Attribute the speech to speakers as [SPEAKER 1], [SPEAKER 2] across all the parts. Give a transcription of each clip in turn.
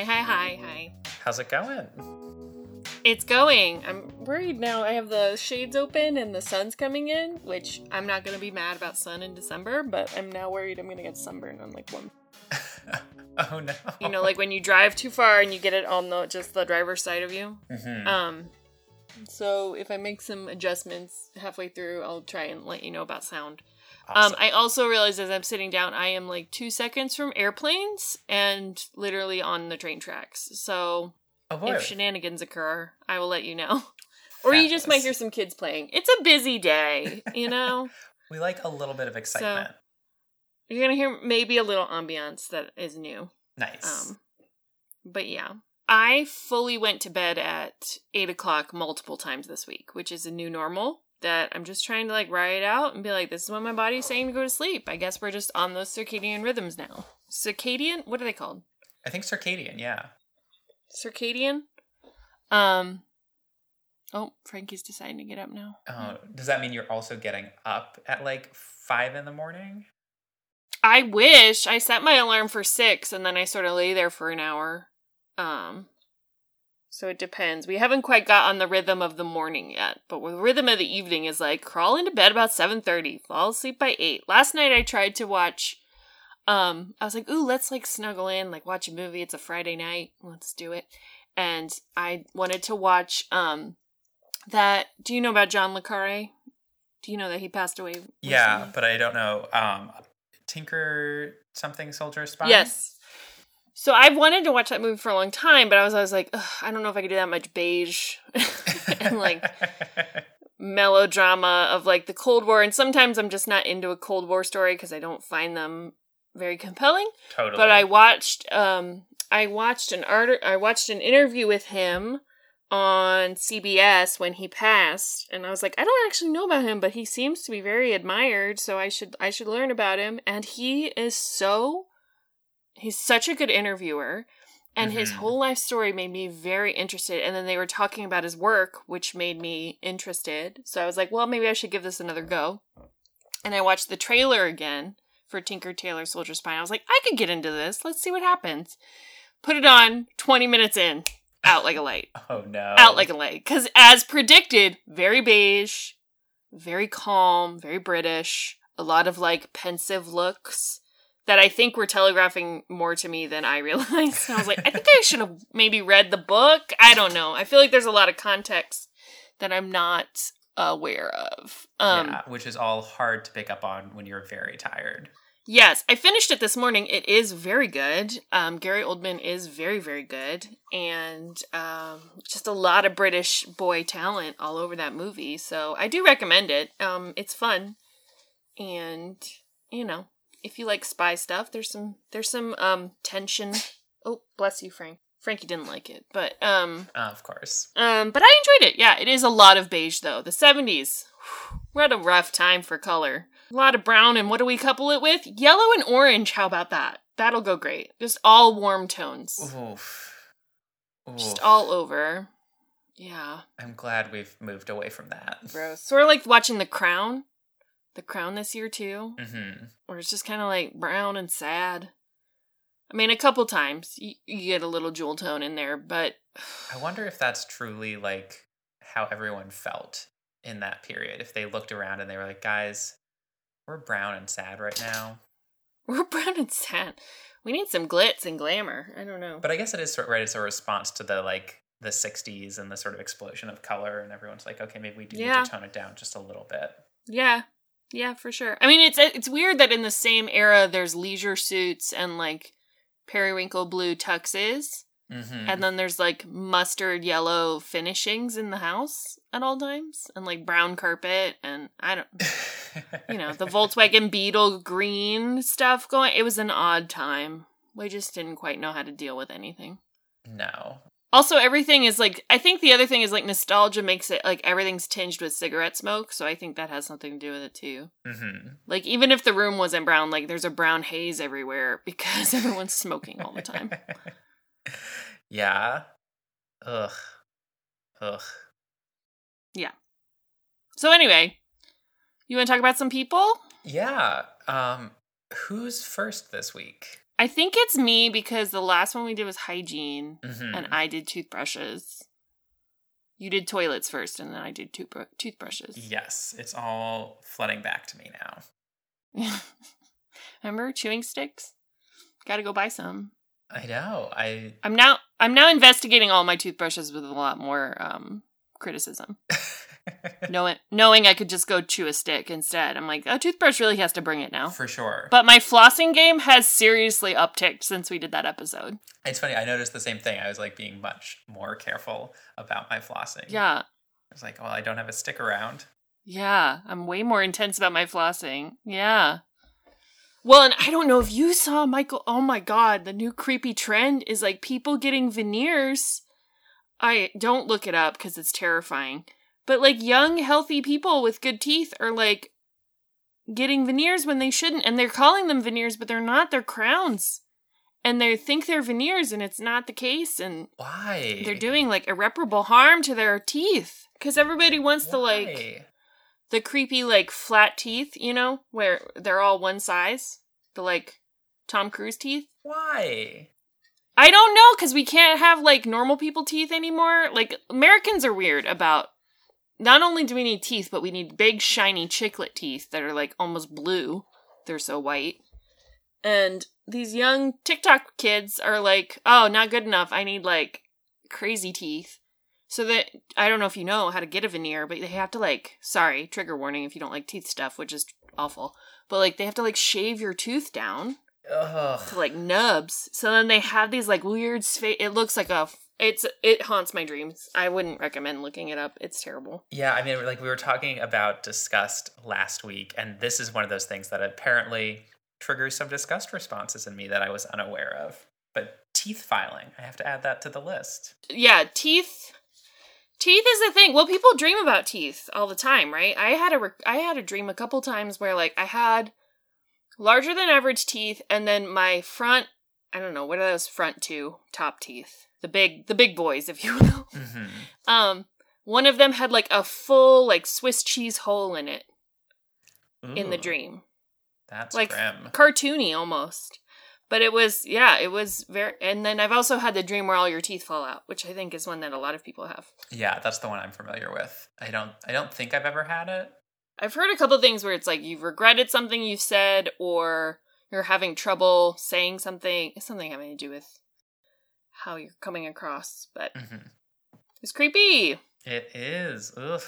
[SPEAKER 1] Hi, hi, hi, hi.
[SPEAKER 2] How's it going?
[SPEAKER 1] It's going. I'm worried now. I have the shades open and the sun's coming in, which I'm not going to be mad about sun in December, but I'm now worried I'm going to get sunburned on like one.
[SPEAKER 2] oh no.
[SPEAKER 1] You know, like when you drive too far and you get it on the just the driver's side of you.
[SPEAKER 2] Mhm.
[SPEAKER 1] Um so if I make some adjustments halfway through, I'll try and let you know about sound.
[SPEAKER 2] Awesome.
[SPEAKER 1] Um, I also realized as I'm sitting down, I am like two seconds from airplanes and literally on the train tracks. So
[SPEAKER 2] oh
[SPEAKER 1] if shenanigans occur, I will let you know. or you just might hear some kids playing. It's a busy day, you know?
[SPEAKER 2] we like a little bit of excitement.
[SPEAKER 1] You're gonna hear maybe a little ambiance that is new.
[SPEAKER 2] nice.
[SPEAKER 1] Um, but yeah. I fully went to bed at 8 o'clock multiple times this week, which is a new normal that I'm just trying to like ride out and be like, this is when my body's saying to go to sleep. I guess we're just on those circadian rhythms now. Circadian? What are they called?
[SPEAKER 2] I think circadian, yeah.
[SPEAKER 1] Circadian? Um. Oh, Frankie's deciding to get up now.
[SPEAKER 2] Oh, does that mean you're also getting up at like five in the morning?
[SPEAKER 1] I wish I set my alarm for six and then I sort of lay there for an hour. Um, so it depends. We haven't quite got on the rhythm of the morning yet, but the rhythm of the evening is like crawl into bed about seven thirty, fall asleep by eight. Last night I tried to watch. Um, I was like, ooh, let's like snuggle in, like watch a movie. It's a Friday night, let's do it. And I wanted to watch um that. Do you know about John le Carre? Do you know that he passed away?
[SPEAKER 2] Yeah, but I don't know. Um, Tinker something Soldier Spy.
[SPEAKER 1] Yes. So I've wanted to watch that movie for a long time, but I was always like, Ugh, I don't know if I could do that much beige and like melodrama of like the Cold War. And sometimes I'm just not into a Cold War story because I don't find them very compelling.
[SPEAKER 2] totally.
[SPEAKER 1] But I watched, um, I watched an art, I watched an interview with him on CBS when he passed, and I was like, I don't actually know about him, but he seems to be very admired, so I should, I should learn about him. And he is so he's such a good interviewer and his
[SPEAKER 2] Mhm.
[SPEAKER 1] whole life story made me very interested and then they were talking about his work which made me interested. So i was like well maybe i should give this another go. And i watched the trailer again for tinker tailor soldier spy. I was like i could get into this. Let's see what happens. Put it on 20 minutes in. Out like a light.
[SPEAKER 2] Oh no.
[SPEAKER 1] out like a light. Because as predicted very beige very calm very british a lot of like pensive looks that i think were telegraphing more to me than i realized and i was like i think i should have maybe read the book i don't know i feel like there's a lot of context that i'm not aware of um
[SPEAKER 2] yeah, which is all hard to pick up on when you're very tired.
[SPEAKER 1] Yes, I finished it this morning. It is very good. Um, Gary Oldman is very, very good, and um, just a lot of British boy talent all over that movie. So I do recommend it. Um, it's fun, and you know, if you like spy stuff, there's some there's some um tension. Oh, bless you, Frank. Frankie didn't like it, but um,
[SPEAKER 2] Uh, of course.
[SPEAKER 1] um, but I enjoyed it. Yeah, it is a lot of beige though. The seventies, we what a rough time for color. A lot of brown, and what do we couple it with? Yellow and orange. How about that? That'll go great. Just all warm tones,
[SPEAKER 2] Oof.
[SPEAKER 1] just all over. Yeah,
[SPEAKER 2] I'm glad we've moved away from that.
[SPEAKER 1] gross. Sort of like watching The Crown, The Crown this year too,
[SPEAKER 2] hmm
[SPEAKER 1] where it's just kind of like brown and sad. I mean, a couple times you, you get a little jewel tone in there, but
[SPEAKER 2] I wonder if that's truly like how everyone felt in that period. If they looked around and they were like, guys, we're brown and sad right now.
[SPEAKER 1] we're brown and sad. We need some glitz and glamour. I don't know.
[SPEAKER 2] But I guess it is sort right. It's a response to the like the '60s and the sort of explosion of color, and everyone's like, okay, maybe we do
[SPEAKER 1] Yeah.
[SPEAKER 2] need to tone it down just a little bit.
[SPEAKER 1] Yeah. Yeah, for sure. I mean, it's it's weird that in the same era there's leisure suits and like periwinkle blue tuxes,
[SPEAKER 2] Mm-hmm.
[SPEAKER 1] and then there's like mustard yellow finishings in the house at all times, and like brown carpet, and I don't, you know, the Volkswagen Beetle green stuff going. It was an odd time. We just didn't quite know how to deal with anything.
[SPEAKER 2] no.
[SPEAKER 1] Also, everything is like I think the other thing is like nostalgia makes it like everything's tinged with cigarette smoke, so I think that has something to do with it too.
[SPEAKER 2] Mm-hmm.
[SPEAKER 1] Like even if the room wasn't brown, like there's a brown haze everywhere because everyone's smoking all the time.
[SPEAKER 2] yeah. Ugh. Ugh. Yeah.
[SPEAKER 1] So anyway, you want to talk about some people?
[SPEAKER 2] Yeah. Um. Who's first this week?
[SPEAKER 1] I think it's me because the last one we did was hygiene
[SPEAKER 2] Mhm.
[SPEAKER 1] and I did toothbrushes. You did toilets first and then I did toothbr- toothbrushes.
[SPEAKER 2] yes, it's all flooding back to me now.
[SPEAKER 1] Remember chewing sticks? Got to go buy some.
[SPEAKER 2] I know. I
[SPEAKER 1] I'm now I'm now investigating all my toothbrushes with a lot more um criticism. knowing knowing I could just go chew a stick instead. I'm like, a toothbrush really has to bring it now.
[SPEAKER 2] for sure.
[SPEAKER 1] But my flossing game has seriously upticked since we did that episode.
[SPEAKER 2] it's funny. I noticed the same thing. I was like being much more careful about my flossing.
[SPEAKER 1] Yeah.
[SPEAKER 2] I was like, well, I don't have a stick around.
[SPEAKER 1] Yeah, I'm way more intense about my flossing. Yeah. Well, and I don't know if you saw Michael. Oh my god, the new creepy trend is like people getting veneers. I don't look it up because it's terrifying. But like young, healthy people with good teeth are like getting veneers when they shouldn't, and they're calling them veneers, but they're not. They're crowns, and they think they're veneers, and it's not the case. And
[SPEAKER 2] Why?
[SPEAKER 1] they're doing like irreparable harm to their teeth because everybody wants to like the creepy like flat teeth, you know, where they're all one size, the like Tom Cruise teeth.
[SPEAKER 2] Why?
[SPEAKER 1] I don't know cuz we can't have like normal people teeth anymore. Like Americans are weird about not only do we need teeth, but we need big shiny chiclet teeth that are like almost blue. They're so white. And these young TikTok kids are like, "Oh, not good enough. I need like crazy teeth." So that I don't know if you know how to get a veneer, but they have to like sorry, trigger warning if you don't like teeth stuff, which is awful. But like they have to like shave your tooth down
[SPEAKER 2] Ugh.
[SPEAKER 1] to like nubs. So then they have these like weird sfa- it looks like a it's it haunts my dreams. I wouldn't recommend looking it up. It's terrible.
[SPEAKER 2] Yeah, I mean, like we were talking about disgust last week, and this is one of those things that apparently triggers some disgust responses in me that I was unaware of. But teeth filing, I have to add that to the list.
[SPEAKER 1] Yeah, teeth teeth is the thing. Well, people dream about teeth all the time, right? I had a re- I had a dream a couple times where like I had larger than average teeth and then my front I don't know, what are those front two top teeth? The big the big boys, if you will.
[SPEAKER 2] hmm
[SPEAKER 1] Um one of them had like a full like Swiss cheese hole in it in the dream.
[SPEAKER 2] That's
[SPEAKER 1] like,
[SPEAKER 2] grim.
[SPEAKER 1] cartoony almost. But it was yeah, it was very and then I've also had the dream where all your teeth fall out, which I think is one that a lot of people have.
[SPEAKER 2] Yeah, that's the one I'm familiar with. I don't. I don't think I've ever had it.
[SPEAKER 1] I've heard a couple things where it's like you've regretted something you've said or you're having trouble saying something, something having to do with how you're coming across, but
[SPEAKER 2] hmm
[SPEAKER 1] it's creepy.
[SPEAKER 2] It is. Ugh.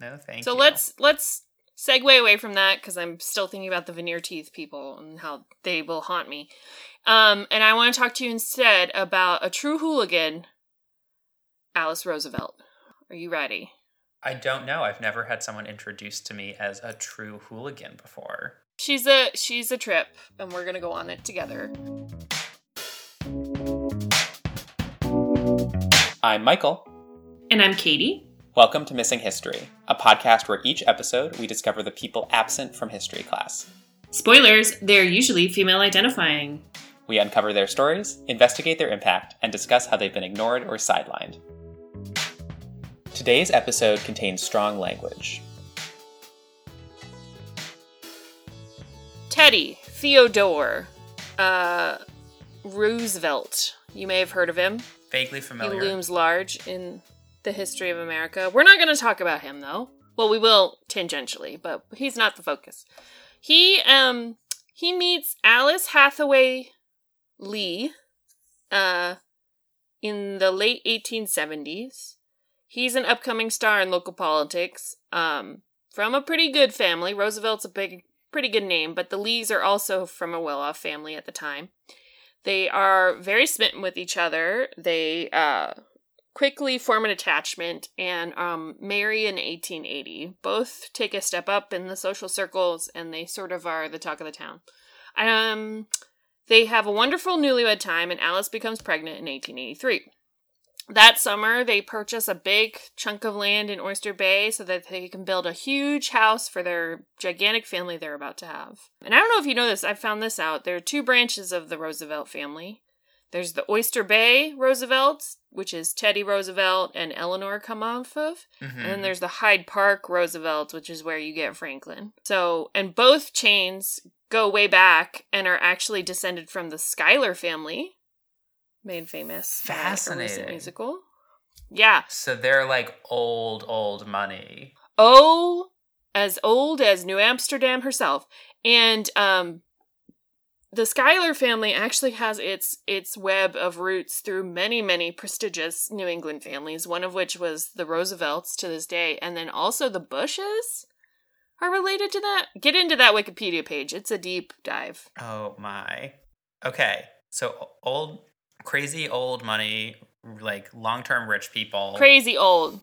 [SPEAKER 2] No, thank
[SPEAKER 1] so
[SPEAKER 2] you.
[SPEAKER 1] So let's let's segue away from that because I'm still thinking about the veneer teeth people and how they will haunt me. Um, and I want to talk to you instead about a true hooligan, Alice Roosevelt. Are you ready?
[SPEAKER 2] I don't know. I've never had someone introduced to me as a true hooligan before.
[SPEAKER 1] She's a she's a trip, and we're gonna go on it together.
[SPEAKER 2] I'm Michael.
[SPEAKER 1] And I'm Katie.
[SPEAKER 2] Welcome to Missing History, a podcast where each episode we discover the people absent from history class.
[SPEAKER 1] Spoilers: they're usually female identifying.
[SPEAKER 2] We uncover their stories, investigate their impact, and discuss how they've been ignored or sidelined. Today's episode contains strong language.
[SPEAKER 1] Teddy Theodore uh, Roosevelt. You may have heard of him.
[SPEAKER 2] Vaguely
[SPEAKER 1] He looms large in the history of America. We're not going to talk about him though. Well, we will tangentially, but he's not the focus. He um he meets Alice Hathaway Lee uh in the late 1870s. He's an upcoming star in local politics. Um from a pretty good family. Roosevelt's a big pretty good name, but the Lees are also from a well-off family at the time. They are very smitten with each other. They uh, quickly form an attachment and um, marry in 1880. Both take a step up in the social circles, and they sort of are the talk of the town. Um, they have a wonderful newlywed time, and Alice becomes pregnant in 1883. That summer, they purchase a big chunk of land in Oyster Bay so that they can build a huge house for their gigantic family they're about to have. And I don't know if you know this, I found this out. There are two branches of the Roosevelt family. There's the Oyster Bay Roosevelts, which is Teddy Roosevelt and Eleanor come off of.
[SPEAKER 2] Mhm.
[SPEAKER 1] And then there's the Hyde Park Roosevelts, which is where you get Franklin. So, and both chains go way back and are actually descended from the Schuyler family, made famous.
[SPEAKER 2] Fascinating.
[SPEAKER 1] musical. Yeah.
[SPEAKER 2] So they're like old, old money.
[SPEAKER 1] Oh, as old as New Amsterdam herself. And um the Schuyler family actually has its its web of roots through many, many prestigious New England families, one of which was the Roosevelts to this day, and then also the Bushes are related to that. Get into that Wikipedia page. It's a deep dive.
[SPEAKER 2] Oh my. Okay. So old, crazy old money, like long term rich people.
[SPEAKER 1] Crazy old.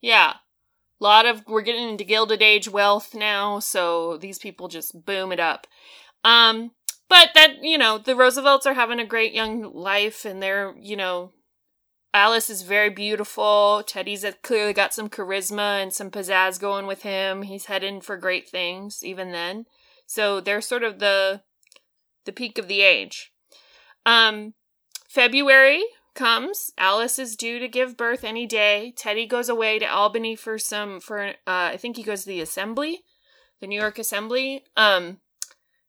[SPEAKER 1] Yeah. A lot of we're getting into gilded age wealth now, so these people just boom it up. Um but that, you know, the Roosevelts are having a great young life and they're, you know, Alice is very beautiful. Teddy's clearly got some charisma and some pizzazz going with him. He's heading for great things even then. So they're sort of the the peak of the age. Um February comes. Alice is due to give birth any day. Teddy goes away to Albany for some for uh I think he goes to the assembly, the New York Assembly. Um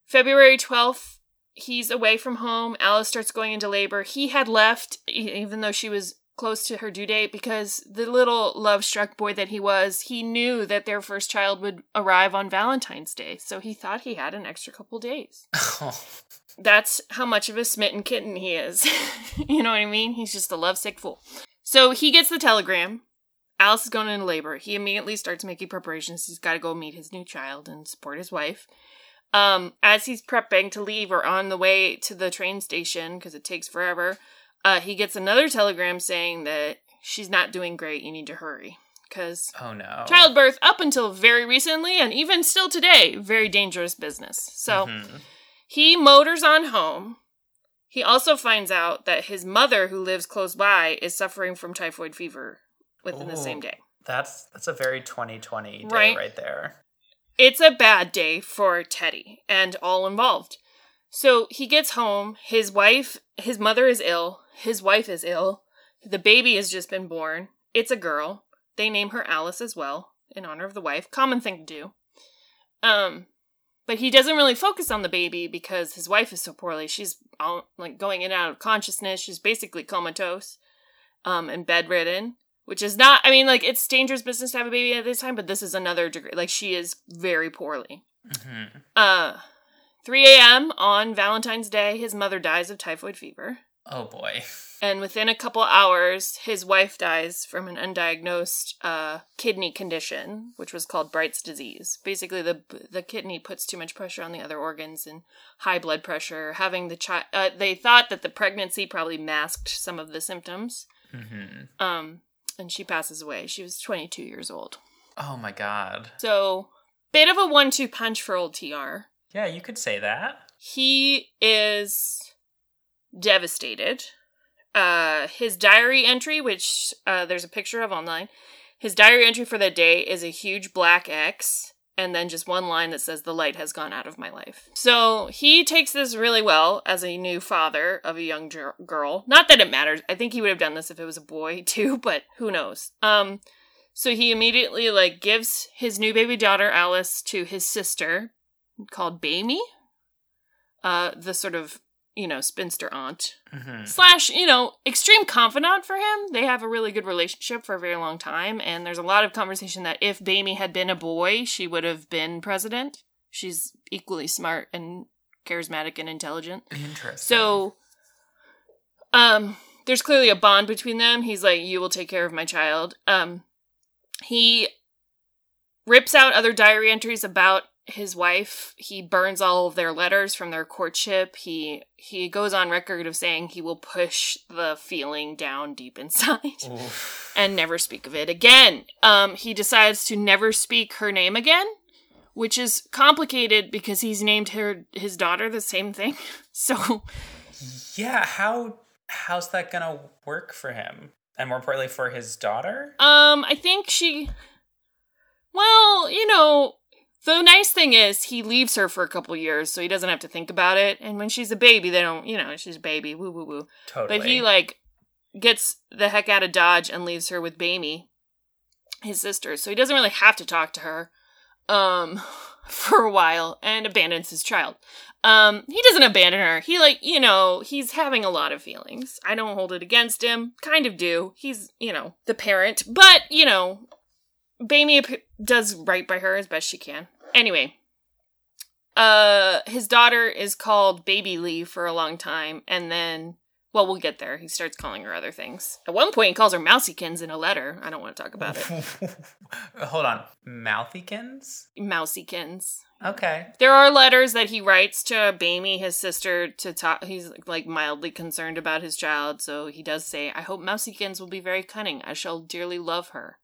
[SPEAKER 1] February 12th he's away from home. Alice starts going into labor. He had left even though she was close to her due date because the little love-struck boy that he was, he knew that their first child would arrive on Valentine's Day. So he thought he had an extra couple days that's how much of a smitten kitten he is. you know what I mean? He's just a lovesick fool. So he gets the telegram. Alice is going into labor. He immediately starts making preparations. He's got to go meet his new child and support his wife. Um, as he's prepping to leave or on the way to the train station, because it takes forever, uh, he gets another telegram saying that she's not doing great. You need to hurry. Because
[SPEAKER 2] oh no.
[SPEAKER 1] childbirth, up until very recently, and even still today, very dangerous business. So.
[SPEAKER 2] Mhm.
[SPEAKER 1] He motors on home. He also finds out that his mother, who lives close by, is suffering from typhoid fever within the same day.
[SPEAKER 2] That's that's a very 2020 day
[SPEAKER 1] Right.
[SPEAKER 2] right, there.
[SPEAKER 1] It's a bad day for Teddy and all involved. So he gets home. His wife, his mother is ill. His wife is ill. The baby has just been born. It's a girl. They name her Alice as well in honor of the wife. Common thing to do. Um, but he doesn't really focus on the baby because his wife is so poorly. She's all, like going in and out of consciousness. She's basically comatose, um, and bedridden. Which is not. I mean, like it's dangerous business to have a baby at this time, but this is another degree. Like she is very poorly.
[SPEAKER 2] hmm
[SPEAKER 1] Uh, 3 a.m. on Valentine's Day, his mother dies of typhoid fever.
[SPEAKER 2] Oh boy.
[SPEAKER 1] And within a couple hours, his wife dies from an undiagnosed uh, kidney condition, which was called Bright's disease. Basically, the the kidney puts too much pressure on the other organs and high blood pressure. Having the child, uh, they thought that the pregnancy probably masked some of the symptoms.
[SPEAKER 2] hmm
[SPEAKER 1] Um, and she passes away. She was 22 years old.
[SPEAKER 2] Oh my god.
[SPEAKER 1] So, bit of a one-two punch for old TR.
[SPEAKER 2] Yeah, you could say that.
[SPEAKER 1] he is devastated. Uh, his diary entry, which uh, there's a picture of online, his diary entry for that day is a huge black X and then just one line that says, The light has gone out of my life. So he takes this really well as a new father of a young gir- girl. Not that it matters. I think he would have done this if it was a boy too, but who knows. Um, so he immediately like gives his new baby daughter Alice to his sister called Bamie uh, the sort of you know spinster aunt
[SPEAKER 2] hmm
[SPEAKER 1] slash you know extreme confidant for him. They have a really good relationship for a very long time, and there's a lot of conversation that if Bamie had been a boy, she would have been president. She's equally smart and charismatic and intelligent.
[SPEAKER 2] Interesting.
[SPEAKER 1] So, um, there's clearly a bond between them. He's like, "You will take care of my child." Um, he rips out other diary entries about his wife. He burns all of their letters from their courtship. He he goes on record of saying he will push the feeling down deep inside
[SPEAKER 2] Oof.
[SPEAKER 1] and never speak of it again. Um, he decides to never speak her name again, which is complicated because he's named her his daughter the same thing. So
[SPEAKER 2] Yeah, how how's that gonna work for him? And more importantly, for his daughter?
[SPEAKER 1] Um, I think she. Well, you know, the nice thing is he leaves her for a couple years, so he doesn't have to think about it. And when she's a baby, they don't, you know, she's a baby, woo woo woo.
[SPEAKER 2] Totally.
[SPEAKER 1] But he like gets the heck out of Dodge and leaves her with Bamie, his sister. So he doesn't really have to talk to her. Um, for a while and abandons his child. Um, he doesn't abandon her. He like, you know, he's having a lot of feelings. I don't hold it against him. Kind of do. He's, you know, the parent, but you know, Bamie does right by her as best she can. Anyway, uh, his daughter is called Baby Lee for a long time, and then, well, we'll get there. He starts calling her other things. At one point, he calls her Mousykins in a letter. I don't want to talk about it.
[SPEAKER 2] Hold on, Mouthykins.
[SPEAKER 1] Mousykins.
[SPEAKER 2] Okay.
[SPEAKER 1] There are letters that he writes to Bamie, his sister, to talk. He's like mildly concerned about his child, so he does say, "I hope Mousykins will be very cunning. I shall dearly love her."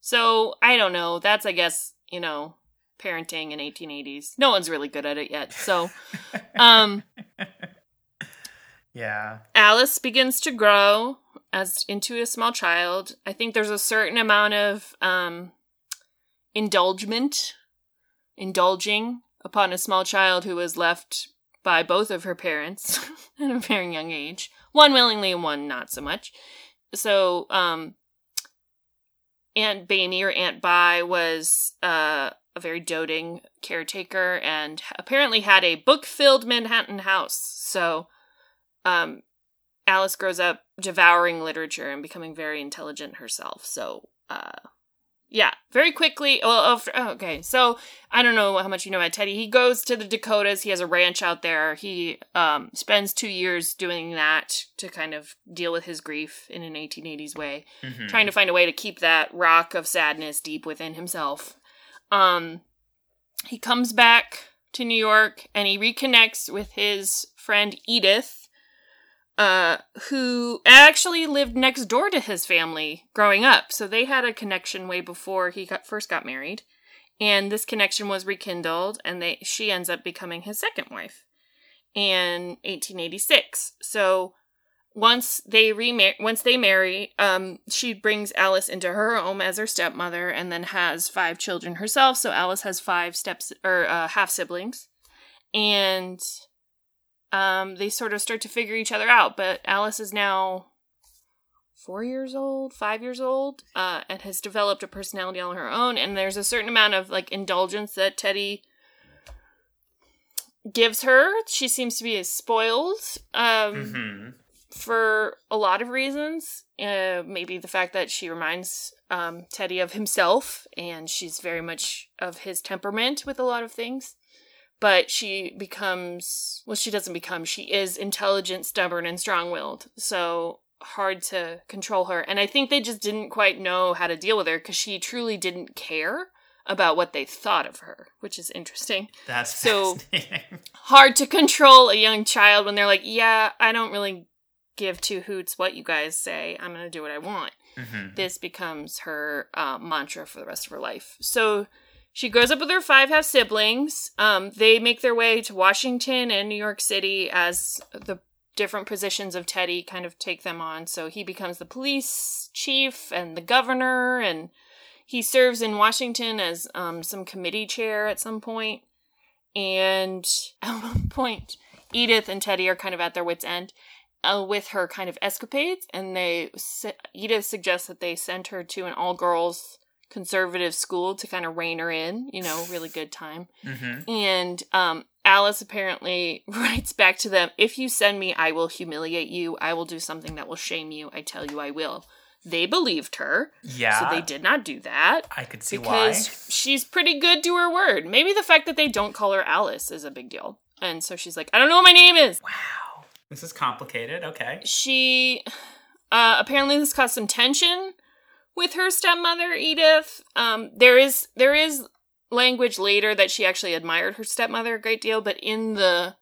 [SPEAKER 1] So I don't know. That's I guess you know parenting in 1880s. No one's really good at it yet. So, um,
[SPEAKER 2] yeah.
[SPEAKER 1] Alice begins to grow as into a small child. I think there's a certain amount of um, indulgement, indulging upon a small child who was left by both of her parents at a very young age. One willingly and one not so much. So, um, Aunt Bamie or Aunt Bye was uh, a very doting caretaker and apparently had a book filled Manhattan house. So um, Alice grows up devouring literature and becoming very intelligent herself. So, uh, yeah, very quickly. Well, oh, okay, so I don't know how much you know about Teddy. He goes to the Dakotas. He has a ranch out there. He um, spends two years doing that to kind of deal with his grief in an 1880s way, mm-hmm. trying to find a way to keep that rock of sadness deep within himself. Um, he comes back to New York and he reconnects with his friend Edith, uh, who actually lived next door to his family growing up. So they had a connection way before he got first got married, and this connection was rekindled, and they she ends up becoming his second wife in 1886. So once they remar- once they marry, um, she brings Alice into her home as her stepmother, and then has five children herself. So Alice has five steps or uh, half siblings, and um, they sort of start to figure each other out. But Alice is now four years old, five years old, uh, and has developed a personality on her own. And there's a certain amount of like indulgence that Teddy gives her. She seems to be spoiled. Um, mm-hmm for a lot of reasons. Uh, maybe the fact that she reminds um, Teddy of himself, and she's very much of his temperament with a lot of things. But she becomes, well, she doesn't become, she is intelligent, stubborn, and strong willed. So hard to control her. And I think they just didn't quite know how to deal with her because she truly didn't care about what they thought of her, which is interesting.
[SPEAKER 2] That's
[SPEAKER 1] so hard to control a young child when they're like, "Yeah, I don't really give two hoots what you guys say. I'm going to do what I want. Mm-hmm. This becomes her uh, mantra for the rest of her life. So she grows up with her five half siblings. Um, they make their way to Washington and New York City as the different positions of Teddy kind of take them on. So he becomes the police chief and the governor, and he serves in Washington as um, some committee chair at some point. And at one point, Edith and Teddy are kind of at their wits' end uh, with her kind of escapades, and they Edith suggests that they send her to an all girls conservative school to kind of rein her in. You know, really good time. Mm-hmm. And um, Alice apparently writes back to them: "If you send me, I will humiliate you. I will do something that will shame you. I tell you, I will." They believed her.
[SPEAKER 2] Yeah.
[SPEAKER 1] So they did not do that.
[SPEAKER 2] I could see why.
[SPEAKER 1] because
[SPEAKER 2] why.
[SPEAKER 1] she's pretty good to her word. Maybe the fact that they don't call her Alice is a big deal. And so she's like, I don't know what my name is.
[SPEAKER 2] Wow. This is complicated. Okay.
[SPEAKER 1] She uh, apparently this caused some tension with her stepmother Edith. Um, there is there is language later that she actually admired her stepmother a great deal, but in the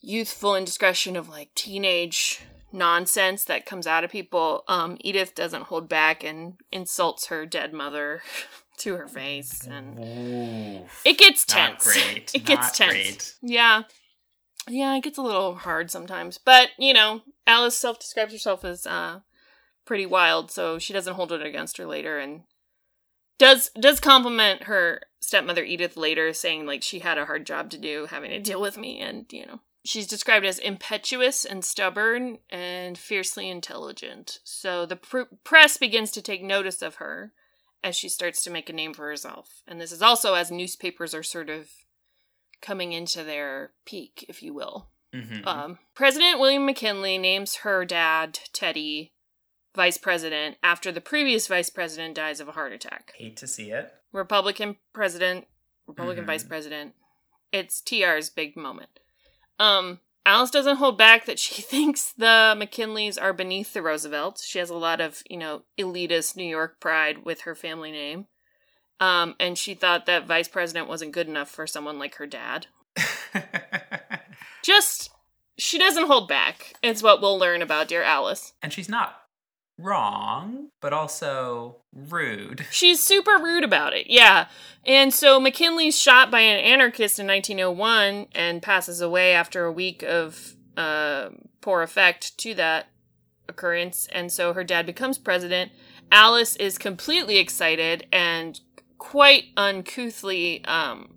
[SPEAKER 1] youthful indiscretion of like teenage nonsense that comes out of people, um, Edith doesn't hold back and insults her dead mother to her face, and it gets tense. It gets tense. Great. Yeah. Yeah, it gets a little hard sometimes. But, you know, Alice self describes herself as uh pretty wild, so she doesn't hold it against her later and does does compliment her stepmother Edith later, saying like she had a hard job to do having to deal with me and, you know. She's described as impetuous and stubborn and fiercely intelligent. So the pr- press begins to take notice of her as she starts to make a name for herself. And this is also as newspapers are sort of coming into their peak, if you will.
[SPEAKER 2] Mhm.
[SPEAKER 1] Um, president William McKinley names her dad, Teddy, vice president after the previous vice president dies of a heart attack.
[SPEAKER 2] Hate to see it.
[SPEAKER 1] Republican president, Republican
[SPEAKER 2] Mhm.
[SPEAKER 1] vice president. It's TR's big moment. Um, Alice doesn't hold back that she thinks the McKinleys are beneath the Roosevelts. She has a lot of, you know, elitist New York pride with her family name. Um, and she thought that vice president wasn't good enough for someone like her dad. Just, she doesn't hold back. It's what we'll learn about dear Alice.
[SPEAKER 2] and she's not wrong, but also rude.
[SPEAKER 1] She's super rude about it, yeah. And so McKinley's shot by an anarchist in 1901 and passes away after a week of uh, poor effect to that occurrence. And so her dad becomes president. Alice is completely excited and quite uncouthly um,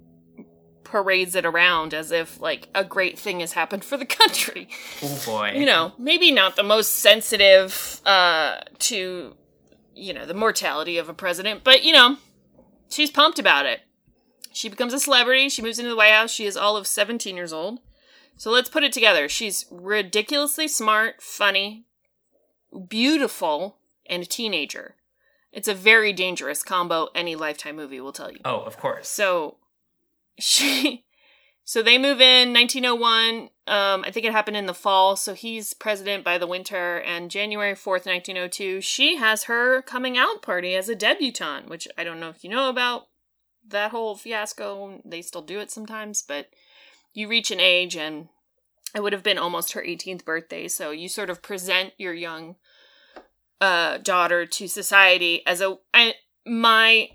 [SPEAKER 1] parades it around as if like a great thing has happened for the country
[SPEAKER 2] Oh boy.
[SPEAKER 1] you know, maybe not the most sensitive uh, to, you know, the mortality of a president, but, you know, she's pumped about it. She becomes a celebrity. She moves into the White House. She is all of 17 years old. So let's put it together. She's ridiculously smart, funny, beautiful, and a teenager. It's a very dangerous combo, any Lifetime movie will tell you.
[SPEAKER 2] Oh, of course.
[SPEAKER 1] So she so they move in 1901. Um, I think it happened in the fall. So he's president by the winter, and January 4th, 1902, she has her coming out party as a debutante, which I don't know if you know about that whole fiasco. They still do it sometimes, but you reach an age, and it would have been almost her 18th birthday. So you sort of present your young uh, daughter to society as a. I, my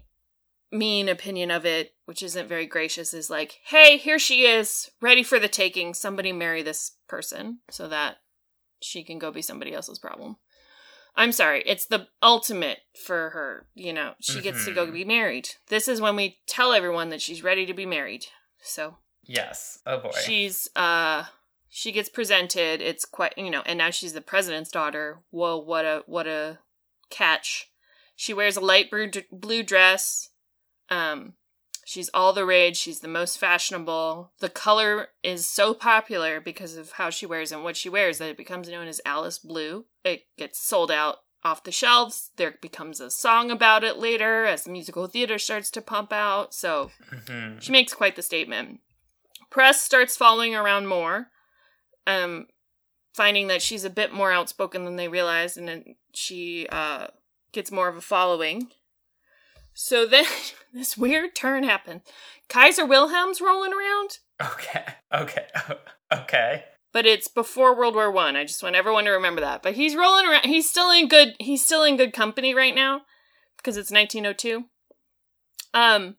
[SPEAKER 1] mean opinion of it, which isn't very gracious, is like, hey, here she is, ready for the taking. Somebody marry this person so that she can go be somebody else's problem. I'm sorry, it's the ultimate for her. You know, she gets to go
[SPEAKER 2] Mhm.
[SPEAKER 1] be married. This is when we tell everyone that she's ready to be married. So
[SPEAKER 2] yes. Oh boy.
[SPEAKER 1] she's uh she gets presented it's quite you know and now she's the president's daughter whoa what a what a catch she wears a light blue, blue dress um she's all the rage she's the most fashionable the color is so popular because of how she wears and what she wears that it becomes known as alice blue it gets sold out off the shelves there becomes a song about it later as the musical theater starts to pump out so
[SPEAKER 2] Mhm.
[SPEAKER 1] she makes quite the statement. Press starts following around more, um, finding that she's a bit more outspoken than they realized, and then she uh, gets more of a following. So then this weird turn happened. Kaiser Wilhelm's rolling around,
[SPEAKER 2] Okay. Okay. Okay.
[SPEAKER 1] but it's before World War One. I. I just want everyone to remember that. But he's rolling around. He's still in good. He's still in good company right now because it's 1902. Um,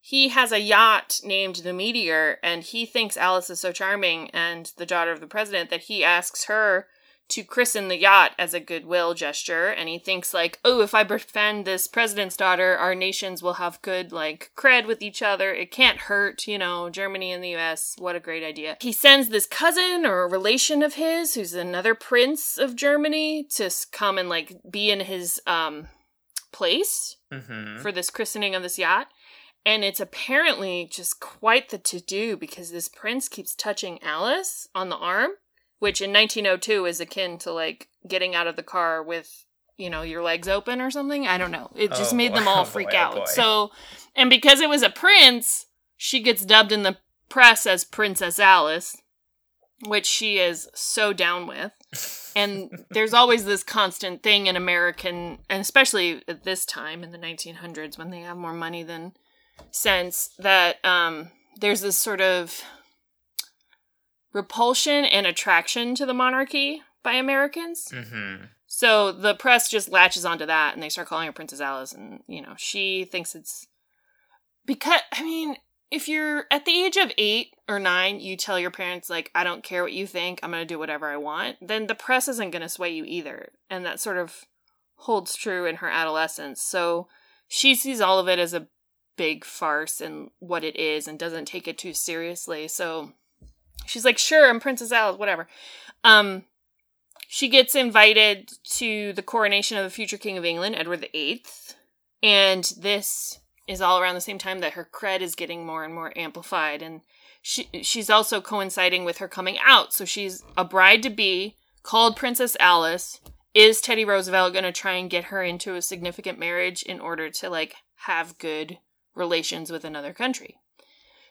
[SPEAKER 1] he has a yacht named the Meteor, and he thinks Alice is so charming and the daughter of the president that he asks her to christen the yacht as a goodwill gesture. And he thinks like, oh, if I befriend this president's daughter, our nations will have good like cred with each other. It can't hurt, you know. Germany and the U.S. What a great idea. He sends this cousin or a relation of his, who's another prince of Germany, to come and like be in his um place
[SPEAKER 2] Mm-hmm.
[SPEAKER 1] for this christening of this yacht. And it's apparently just quite the to do because this prince keeps touching Alice on the arm, which in 1902 is akin to like getting out of the car with, you know, your legs open or something. I don't know. It just
[SPEAKER 2] Oh,
[SPEAKER 1] made
[SPEAKER 2] boy.
[SPEAKER 1] them
[SPEAKER 2] Oh,
[SPEAKER 1] all
[SPEAKER 2] boy.
[SPEAKER 1] freak
[SPEAKER 2] Oh,
[SPEAKER 1] out.
[SPEAKER 2] boy.
[SPEAKER 1] So, and because it was a prince, she gets dubbed in the press as Princess Alice, which she is so down with and there's always this constant thing in American, and especially at this time in the 1900s when they have more money than sense, that um, there's this sort of repulsion and attraction to the monarchy by Americans.
[SPEAKER 2] Mm-hmm.
[SPEAKER 1] So the press just latches onto that and they start calling her Princess Alice, and you know she thinks it's because I mean. If you're at the age of eight or nine, you tell your parents, like, I don't care what you think, I'm going to do whatever I want, then the press isn't going to sway you either. And that sort of holds true in her adolescence. So she sees all of it as a big farce and what it is and doesn't take it too seriously. So she's like, sure, I'm Princess Alice, whatever. Um, she gets invited to the coronation of the future King of England, Edward VIII. And this is all around the same time that her cred is getting more and more amplified. And she, she's also coinciding with her coming out. So she's a bride to be called Princess Alice. Is Teddy Roosevelt going to try and get her into a significant marriage in order to like have good relations with another country?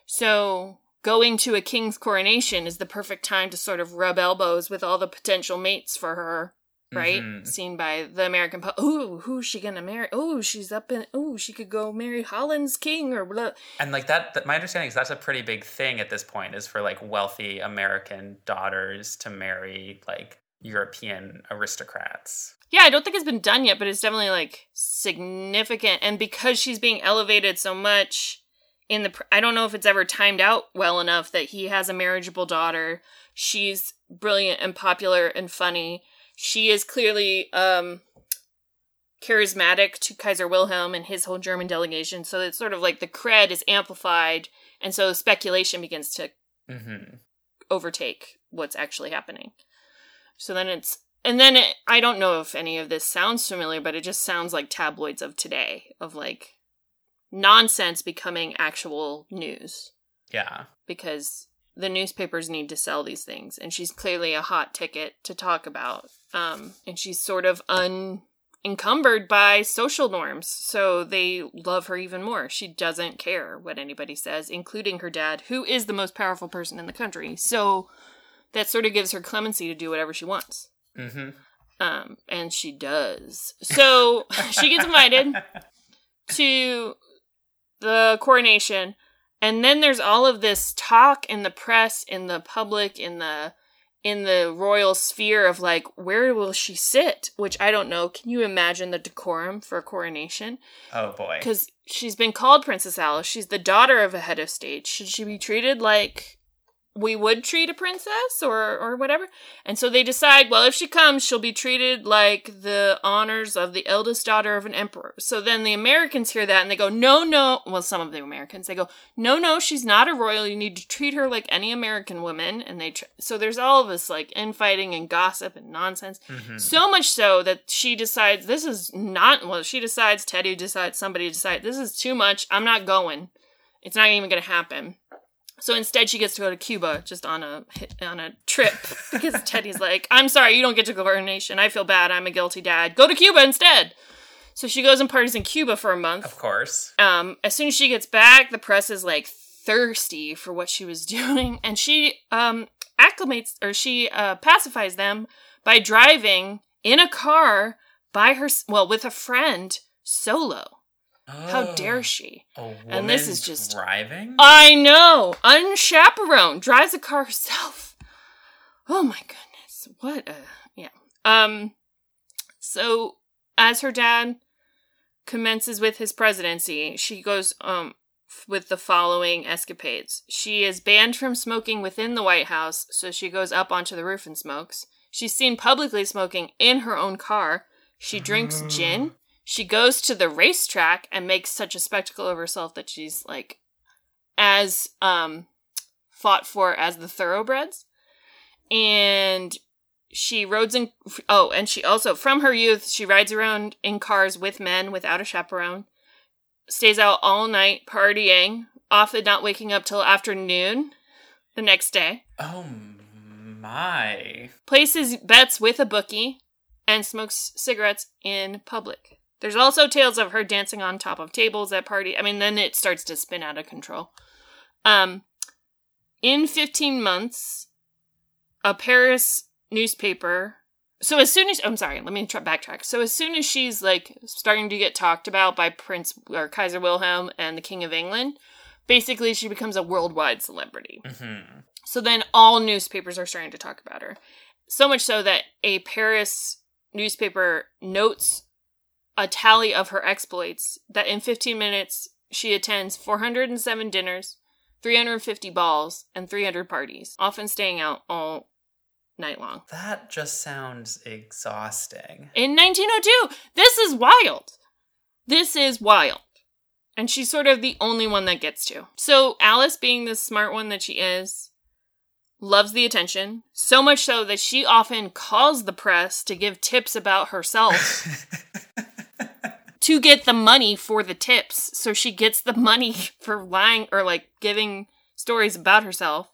[SPEAKER 1] So going to a king's coronation is the perfect time to sort of rub elbows with all the potential mates for her right?
[SPEAKER 2] Mhm.
[SPEAKER 1] Seen by the American public. Ooh, who's she gonna marry? Oh, she's up in. Oh, she could go marry Holland's king or blah.
[SPEAKER 2] And like that, that, my understanding is that's a pretty big thing at this point is for like wealthy American daughters to marry like European aristocrats.
[SPEAKER 1] Yeah, I don't think it's been done yet, but it's definitely like significant. And because she's being elevated so much in the, I don't know if it's ever timed out well enough that he has a marriageable daughter. She's brilliant and popular and funny. She is clearly um charismatic to Kaiser Wilhelm and his whole German delegation. So it's sort of like the cred is amplified, and so speculation begins to
[SPEAKER 2] Mm-hmm.
[SPEAKER 1] overtake what's actually happening. So then it's and then it, I don't know if any of this sounds familiar, but it just sounds like tabloids of today of like nonsense becoming actual news.
[SPEAKER 2] Yeah.
[SPEAKER 1] because the newspapers need to sell these things and she's clearly a hot ticket to talk about um and she's sort of unencumbered by social norms so they love her even more. She doesn't care what anybody says including her dad who is the most powerful person in the country. So that sort of gives her clemency to do whatever she wants.
[SPEAKER 2] Mm-hmm.
[SPEAKER 1] um and she does. So she gets invited to the coronation. And then there's all of this talk in the press in the public in the in the royal sphere of like where will she sit? Which i don't know. Can you imagine the decorum for a coronation?
[SPEAKER 2] Oh boy.
[SPEAKER 1] because she's been called princess alice. She's the daughter of a head of state. Should she be treated like we would treat a princess or or whatever. And so they decide well if she comes she'll be treated like the honors of the eldest daughter of an emperor. So then the americans hear that and they go no no. Well some of the americans they go no no she's not a royal. You need to treat her like any american woman. And they tr- so there's all of this like infighting and gossip and nonsense.
[SPEAKER 2] Mhm.
[SPEAKER 1] so much so that she decides this is not well she decides teddy decides somebody decides this is too much. I'm not going. It's not even going to happen so instead she gets to go to cuba just on a on a trip because teddy's like i'm sorry you don't get to go to coronation i feel bad. I'm a guilty dad. Go to cuba instead. So she goes and parties in cuba for a month.
[SPEAKER 2] Of course.
[SPEAKER 1] um, as soon as she gets back, the press is like thirsty for what she was doing, and she um acclimates or she uh, pacifies them by driving in a car by her well with a friend solo. How dare she? And this is just-
[SPEAKER 2] driving.
[SPEAKER 1] I know, unchaperoned, drives a car herself. Oh my goodness, what a yeah. Um, so as her dad commences with his presidency, she goes um f- with the following escapades. She is banned from smoking within the White House, so she goes up onto the roof and smokes. She's seen publicly smoking in her own car. She drinks gin. She goes to the racetrack and makes such a spectacle of herself that she's like as um fought for as the thoroughbreds. And she rides in oh and she also from her youth she rides around in cars with men without a chaperone stays out all night partying often not waking up till afternoon the next day.
[SPEAKER 2] Oh my.
[SPEAKER 1] places bets with a bookie and smokes cigarettes in public there's also tales of her dancing on top of tables at party i mean then it starts to spin out of control um in 15 months a paris newspaper so as soon as i'm sorry let me try backtrack so as soon as she's like starting to get talked about by prince or kaiser wilhelm and the king of england basically she becomes a worldwide celebrity
[SPEAKER 2] Mm-hmm.
[SPEAKER 1] so then all newspapers are starting to talk about her. So much so that a Paris newspaper notes a tally of her exploits that in 15 minutes she attends 407 dinners, 350 balls, and 300 parties, often staying out all night long.
[SPEAKER 2] That just sounds exhausting.
[SPEAKER 1] In 1902, this is wild. This is wild. And she's sort of the only one that gets to. So, Alice, being the smart one that she is, loves the attention, so much so that she often calls the press to give tips about herself to get the money for the tips. So she gets the money for lying or like giving stories about herself.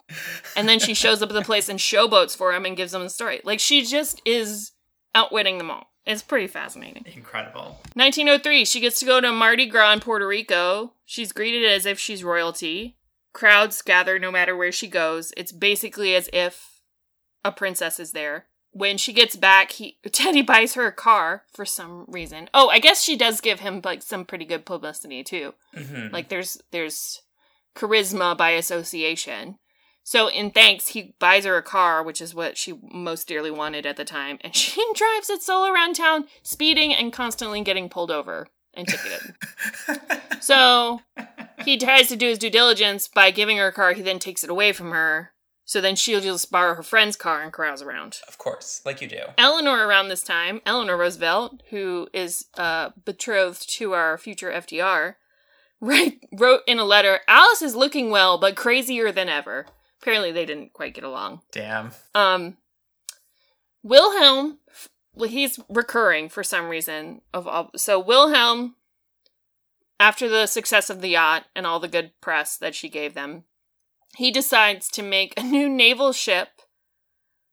[SPEAKER 1] And then she shows up at the place and showboats for him and gives them the story. Like she just is outwitting them all. It's pretty fascinating.
[SPEAKER 2] Incredible.
[SPEAKER 1] 1903, she gets to go to Mardi Gras in Puerto Rico. She's greeted as if she's royalty. Crowds gather no matter where she goes. It's basically as if a princess is there. When she gets back, he Teddy buys her a car for some reason. Oh, I guess she does give him like some pretty good publicity too.
[SPEAKER 2] hmm
[SPEAKER 1] Like there's there's charisma by association. So in thanks, he buys her a car, which is what she most dearly wanted at the time, and she drives it solo around town, speeding and constantly getting pulled over and ticketed. so he tries to do his due diligence by giving her a car. He then takes it away from her. So then she'll just borrow her friend's car and carouse around.
[SPEAKER 2] of course, like you do.
[SPEAKER 1] Eleanor around this time, Eleanor Roosevelt, who is uh, betrothed to our future FDR, write, wrote in a letter, Alice is looking well, but crazier than ever. Apparently they didn't quite get along.
[SPEAKER 2] Damn.
[SPEAKER 1] Um, Wilhelm, well, he's recurring for some reason. Of all, so Wilhelm, after the success of the yacht and all the good press that she gave them, he decides to make a new naval ship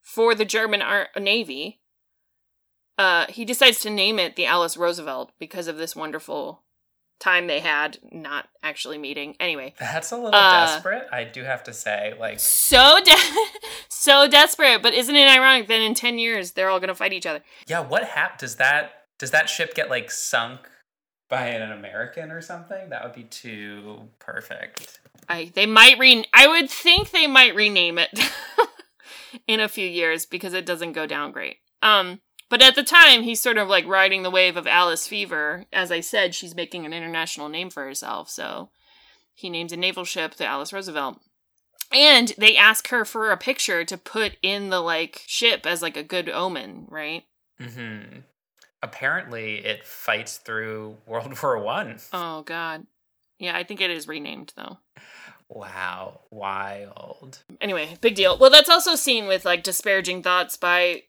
[SPEAKER 1] for the German Ar- Navy. Uh, he decides to name it the Alice Roosevelt because of this wonderful time they had not actually meeting. Anyway,
[SPEAKER 2] That's a little
[SPEAKER 1] Uh,
[SPEAKER 2] desperate, I do have to say. Like,
[SPEAKER 1] so de- so desperate, but isn't it ironic that in 10 years they're all going to fight each other?
[SPEAKER 2] yeah, what hap Does that does that ship get like sunk by an American or something? That would be too perfect.
[SPEAKER 1] I they might re I would think they might rename it in a few years because it doesn't go down great. Um but at the time he's sort of like riding the wave of Alice fever. As I said, she's making an international name for herself, so he names a naval ship the Alice Roosevelt. And they ask her for a picture to put in the like ship as like a good omen, right?
[SPEAKER 2] hmm Apparently, it fights through World War One.
[SPEAKER 1] Oh god. Yeah, I think it is renamed though.
[SPEAKER 2] Wow, wild.
[SPEAKER 1] anyway, big deal. Well, that's also seen with like disparaging thoughts by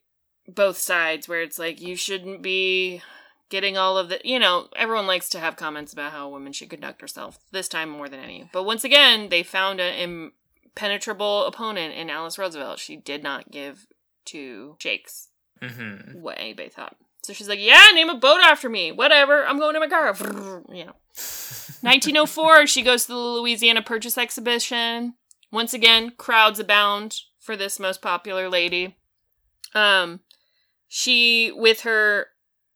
[SPEAKER 1] both sides, where it's like you shouldn't be getting all of the. You know, everyone likes to have comments about how a woman should conduct herself. This time more than any. But once again, they found an impenetrable opponent in Alice Roosevelt. She did not give two shakes
[SPEAKER 2] hmm
[SPEAKER 1] what anybody thought. So she's like, "Yeah, name a boat after me. Whatever. I'm going to my car." You know. 1904, she goes to the Louisiana Purchase Exhibition. Once again, crowds abound for this most popular lady. Um, she, with her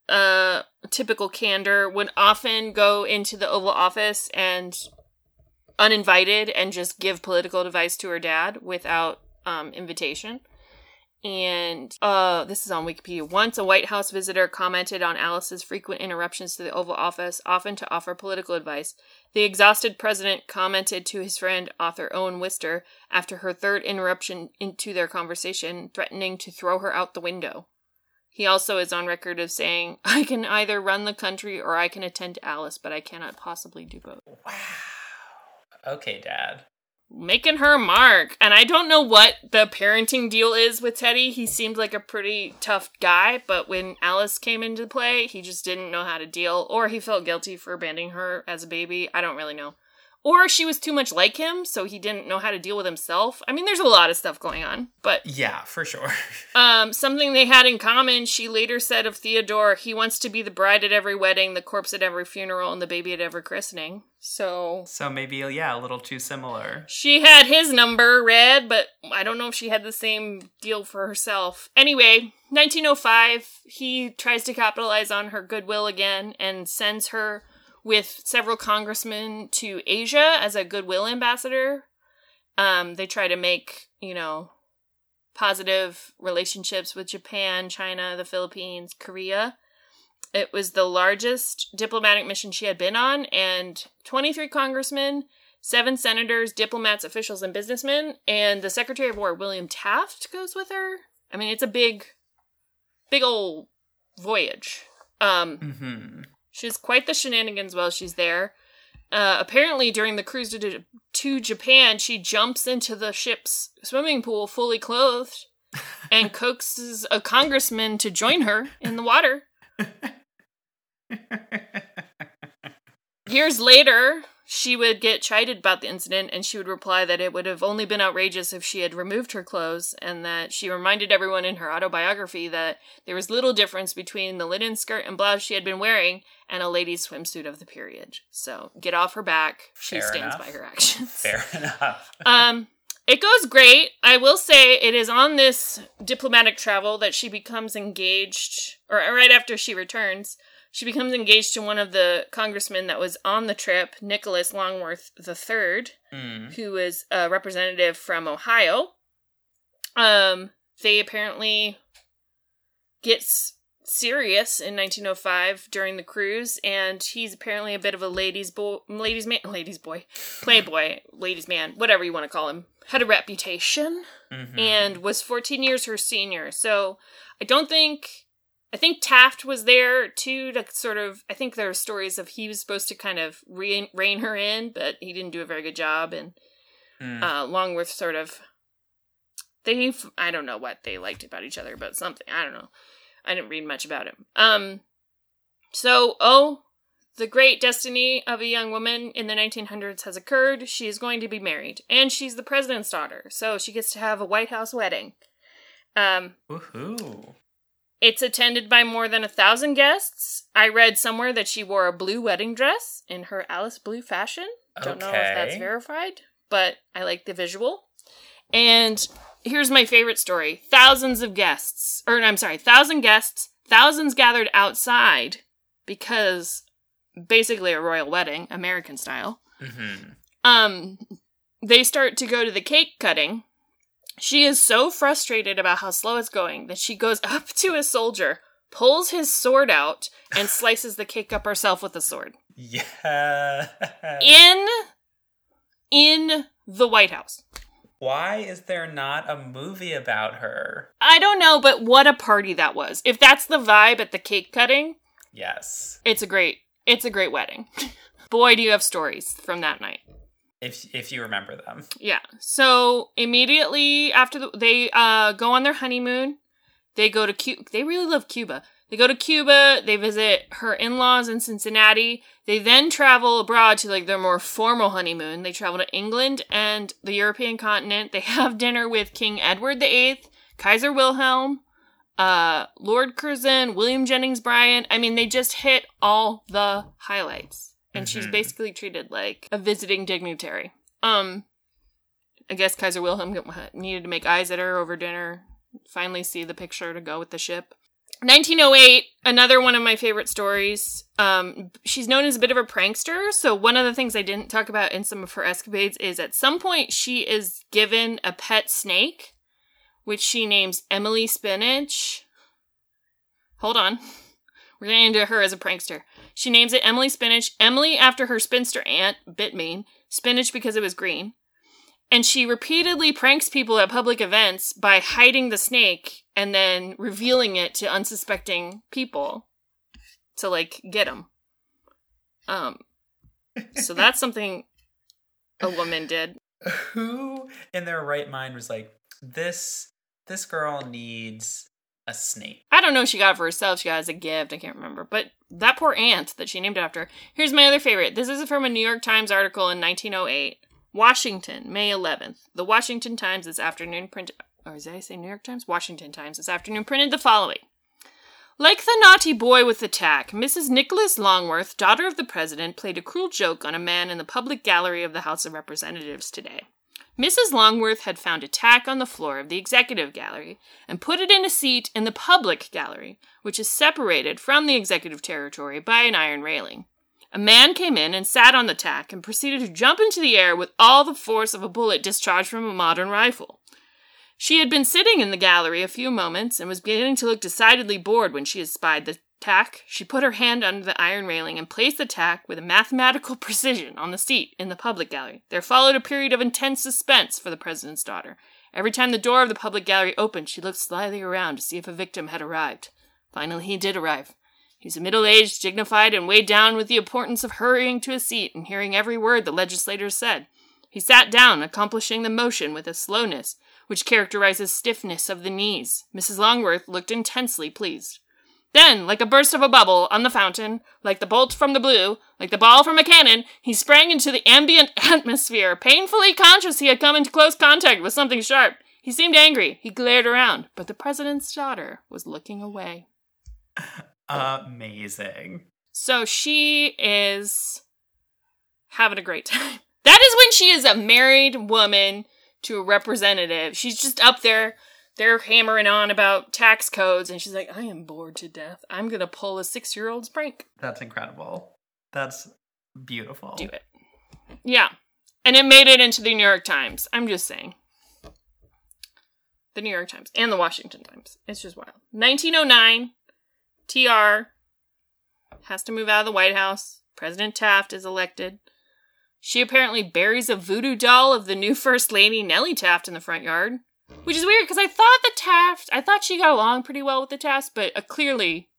[SPEAKER 1] uh typical candor, would often go into the Oval Office and uninvited and just give political advice to her dad without um invitation. And uh, this is on Wikipedia. Once a White House visitor commented on Alice's frequent interruptions to the Oval Office, often to offer political advice. The exhausted president commented to his friend, author Owen Wister, after her third interruption into their conversation, threatening to throw her out the window. He also is on record of saying, I can either run the country or I can attend Alice, but I cannot possibly do both.
[SPEAKER 2] Wow. Okay, Dad.
[SPEAKER 1] Making her mark. And I don't know what the parenting deal is with Teddy. He seemed like a pretty tough guy, but when Alice came into play, he just didn't know how to deal, or he felt guilty for abandoning her as a baby. I don't really know. Or she was too much like him, so he didn't know how to deal with himself. I mean, there's a lot of stuff going on. But
[SPEAKER 2] Yeah, for sure.
[SPEAKER 1] um, something they had in common, she later said of Theodore, he wants to be the bride at every wedding, the corpse at every funeral, and the baby at every christening. So
[SPEAKER 2] so maybe, yeah, a little too similar.
[SPEAKER 1] she had his number read, but I don't know if she had the same deal for herself. Anyway, 1905, he tries to capitalize on her goodwill again and sends her with several congressmen to Asia as a goodwill ambassador. Um, they try to make, you know, positive relationships with Japan, China, the Philippines, Korea. It was the largest diplomatic mission she had been on, and 23 congressmen, seven senators, diplomats, officials, and businessmen, and the Secretary of War, William Taft, goes with her. I mean, it's a big, big old voyage. Um,
[SPEAKER 2] hmm
[SPEAKER 1] She's quite the shenanigans while she's there. Uh, apparently, during the cruise to, to Japan, she jumps into the ship's swimming pool fully clothed and coaxes a congressman to join her in the water. Years later, she would get chided about the incident and she would reply that it would have only been outrageous if she had removed her clothes and that she reminded everyone in her autobiography that there was little difference between the linen skirt and blouse she had been wearing and a lady's swimsuit of the period. So get off her back. She
[SPEAKER 2] Fair
[SPEAKER 1] stands
[SPEAKER 2] enough.
[SPEAKER 1] by her actions.
[SPEAKER 2] Fair enough.
[SPEAKER 1] um, it goes great. I will say it is on this diplomatic travel that she becomes engaged, or right after she returns, she becomes engaged to one of the congressmen that was on the trip, Nicholas Longworth III,
[SPEAKER 2] Mm.
[SPEAKER 1] who is a representative from Ohio. Um, they apparently gets serious in 1905 during the cruise, and he's apparently a bit of a ladies' boy, ladies' man, ladies' boy, playboy, ladies' man, whatever you want to call him. Had a reputation
[SPEAKER 2] Mhm.
[SPEAKER 1] and was 14 years her senior. So I don't think I think Taft was there too to sort of I think there are stories of he was supposed to kind of rein, rein her in, but he didn't do a very good job and
[SPEAKER 2] Mm.
[SPEAKER 1] uh Longworth sort of they I don't know what they liked about each other, but something, I don't know. I didn't read much about him. Um so oh the great destiny of a young woman in the 1900s has occurred. She is going to be married, and she's the president's daughter, so she gets to have a White House wedding. Um,
[SPEAKER 2] Woohoo.
[SPEAKER 1] It's attended by more than a thousand guests. I read somewhere that she wore a blue wedding dress in her Alice Blue fashion. Don't know if that's verified, but I like the visual. And here's my favorite story: thousands of guests, or I'm sorry, thousand guests, thousands gathered outside because basically a royal wedding, American style.
[SPEAKER 2] hmm
[SPEAKER 1] Um, they start to go to the cake cutting. She is so frustrated about how slow it's going that she goes up to a soldier, pulls his sword out, and slices the cake up herself with the sword
[SPEAKER 2] Yeah.
[SPEAKER 1] in in the White House.
[SPEAKER 2] Why is there not a movie about her?
[SPEAKER 1] I don't know, but what a party that was. If that's the vibe at the cake cutting,
[SPEAKER 2] Yes.
[SPEAKER 1] it's a great it's a great wedding. Boy, do you have stories from that night.
[SPEAKER 2] If if you remember them.
[SPEAKER 1] Yeah. So immediately after the, they uh, go on their honeymoon, they go to Cuba. They really love Cuba. They go to Cuba. They visit her in-laws in Cincinnati. They then travel abroad to like their more formal honeymoon. They travel to England and the European continent. They have dinner with King Edward VIII, Kaiser Wilhelm, uh, Lord Curzon, William Jennings Bryan. I mean, they just hit all the highlights. And she's
[SPEAKER 2] Mhm.
[SPEAKER 1] basically treated like a visiting dignitary. Um, I guess Kaiser Wilhelm needed to make eyes at her over dinner. Finally, see the picture to go with the ship. 1908, another one of my favorite stories. Um, she's known as a bit of a prankster. So one of the things I didn't talk about in some of her escapades is at some point she is given a pet snake, which she names Emily Spinach. Hold on. We're getting into her as a prankster. She names it Emily Spinach. Emily after her spinster aunt, bit mean. Spinach because it was green. And she repeatedly pranks people at public events by hiding the snake and then revealing it to unsuspecting people to like get them. Um so that's something a woman did.
[SPEAKER 2] Who in their right mind was like, this this girl needs a snake?
[SPEAKER 1] I don't know she got it for herself, she got it as a gift, I can't remember. But that poor aunt that she named after. Here's my other favorite. This is from a New York Times article in 1908. Washington, May 11th. The Washington Times this afternoon printed, or did I say New York Times? Washington Times this afternoon printed the following. Like the naughty boy with the tack, Mrs. Nicholas Longworth, daughter of the president, played a cruel joke on a man in the public gallery of the House of Representatives today. Mrs. Longworth had found a tack on the floor of the executive gallery and put it in a seat in the public gallery, which is separated from the executive territory by an iron railing. A man came in and sat on the tack and proceeded to jump into the air with all the force of a bullet discharged from a modern rifle. She had been sitting in the gallery a few moments and was beginning to look decidedly bored when she espied the tack. She put her hand under the iron railing and placed the tack with a mathematical precision on the seat in the public gallery. There followed a period of intense suspense for the president's daughter. Every time the door of the public gallery opened, she looked slyly around to see if a victim had arrived. Finally, he did arrive. He was middle aged, dignified, and weighed down with the importance of hurrying to a seat and hearing every word the legislators said. He sat down, accomplishing the motion with a slowness which characterizes stiffness of the knees. Mrs. Longworth looked intensely pleased. Then, like a burst of a bubble on the fountain, like the bolt from the blue, like the ball from a cannon, he sprang into the ambient atmosphere, painfully conscious he had come into close contact with something sharp. He seemed angry. He glared around, but the president's daughter was looking away.
[SPEAKER 2] Amazing.
[SPEAKER 1] So she is having a great time. That is when she is a married woman to a representative. She's just up there they're hammering on about tax codes and she's like i am bored to death. I'm gonna pull a six year old's prank.
[SPEAKER 2] That's incredible. That's beautiful.
[SPEAKER 1] do it. Yeah. And it made it into the new york times. I'm just saying. The new york times and the washington times. It's just wild. 1909 tr has to move out of the white house. President taft is elected. She apparently buries a voodoo doll of the new first lady nellie taft in the front yard which is weird because I thought the Taft, I thought she got along pretty well with the Taft, but uh, clearly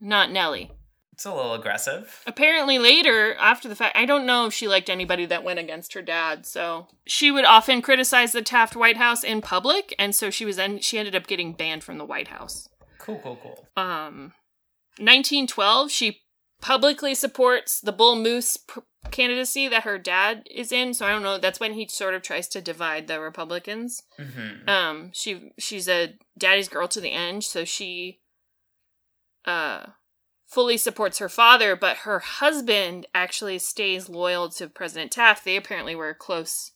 [SPEAKER 1] not Nellie.
[SPEAKER 2] It's a little aggressive.
[SPEAKER 1] Apparently, later, after the fact, I don't know if she liked anybody that went against her dad. So she would often criticize the Taft White House in public, and so she was then she ended up getting banned from the White House.
[SPEAKER 2] Cool, cool, cool.
[SPEAKER 1] Um, 1912, she publicly supports the Bull Moose pr- candidacy that her dad is in. So I don't know. That's when he sort of tries to divide the Republicans.
[SPEAKER 2] hmm
[SPEAKER 1] Um, she she's a daddy's girl to the end, so she uh fully supports her father, but her husband actually stays loyal to President Taft. They apparently were a close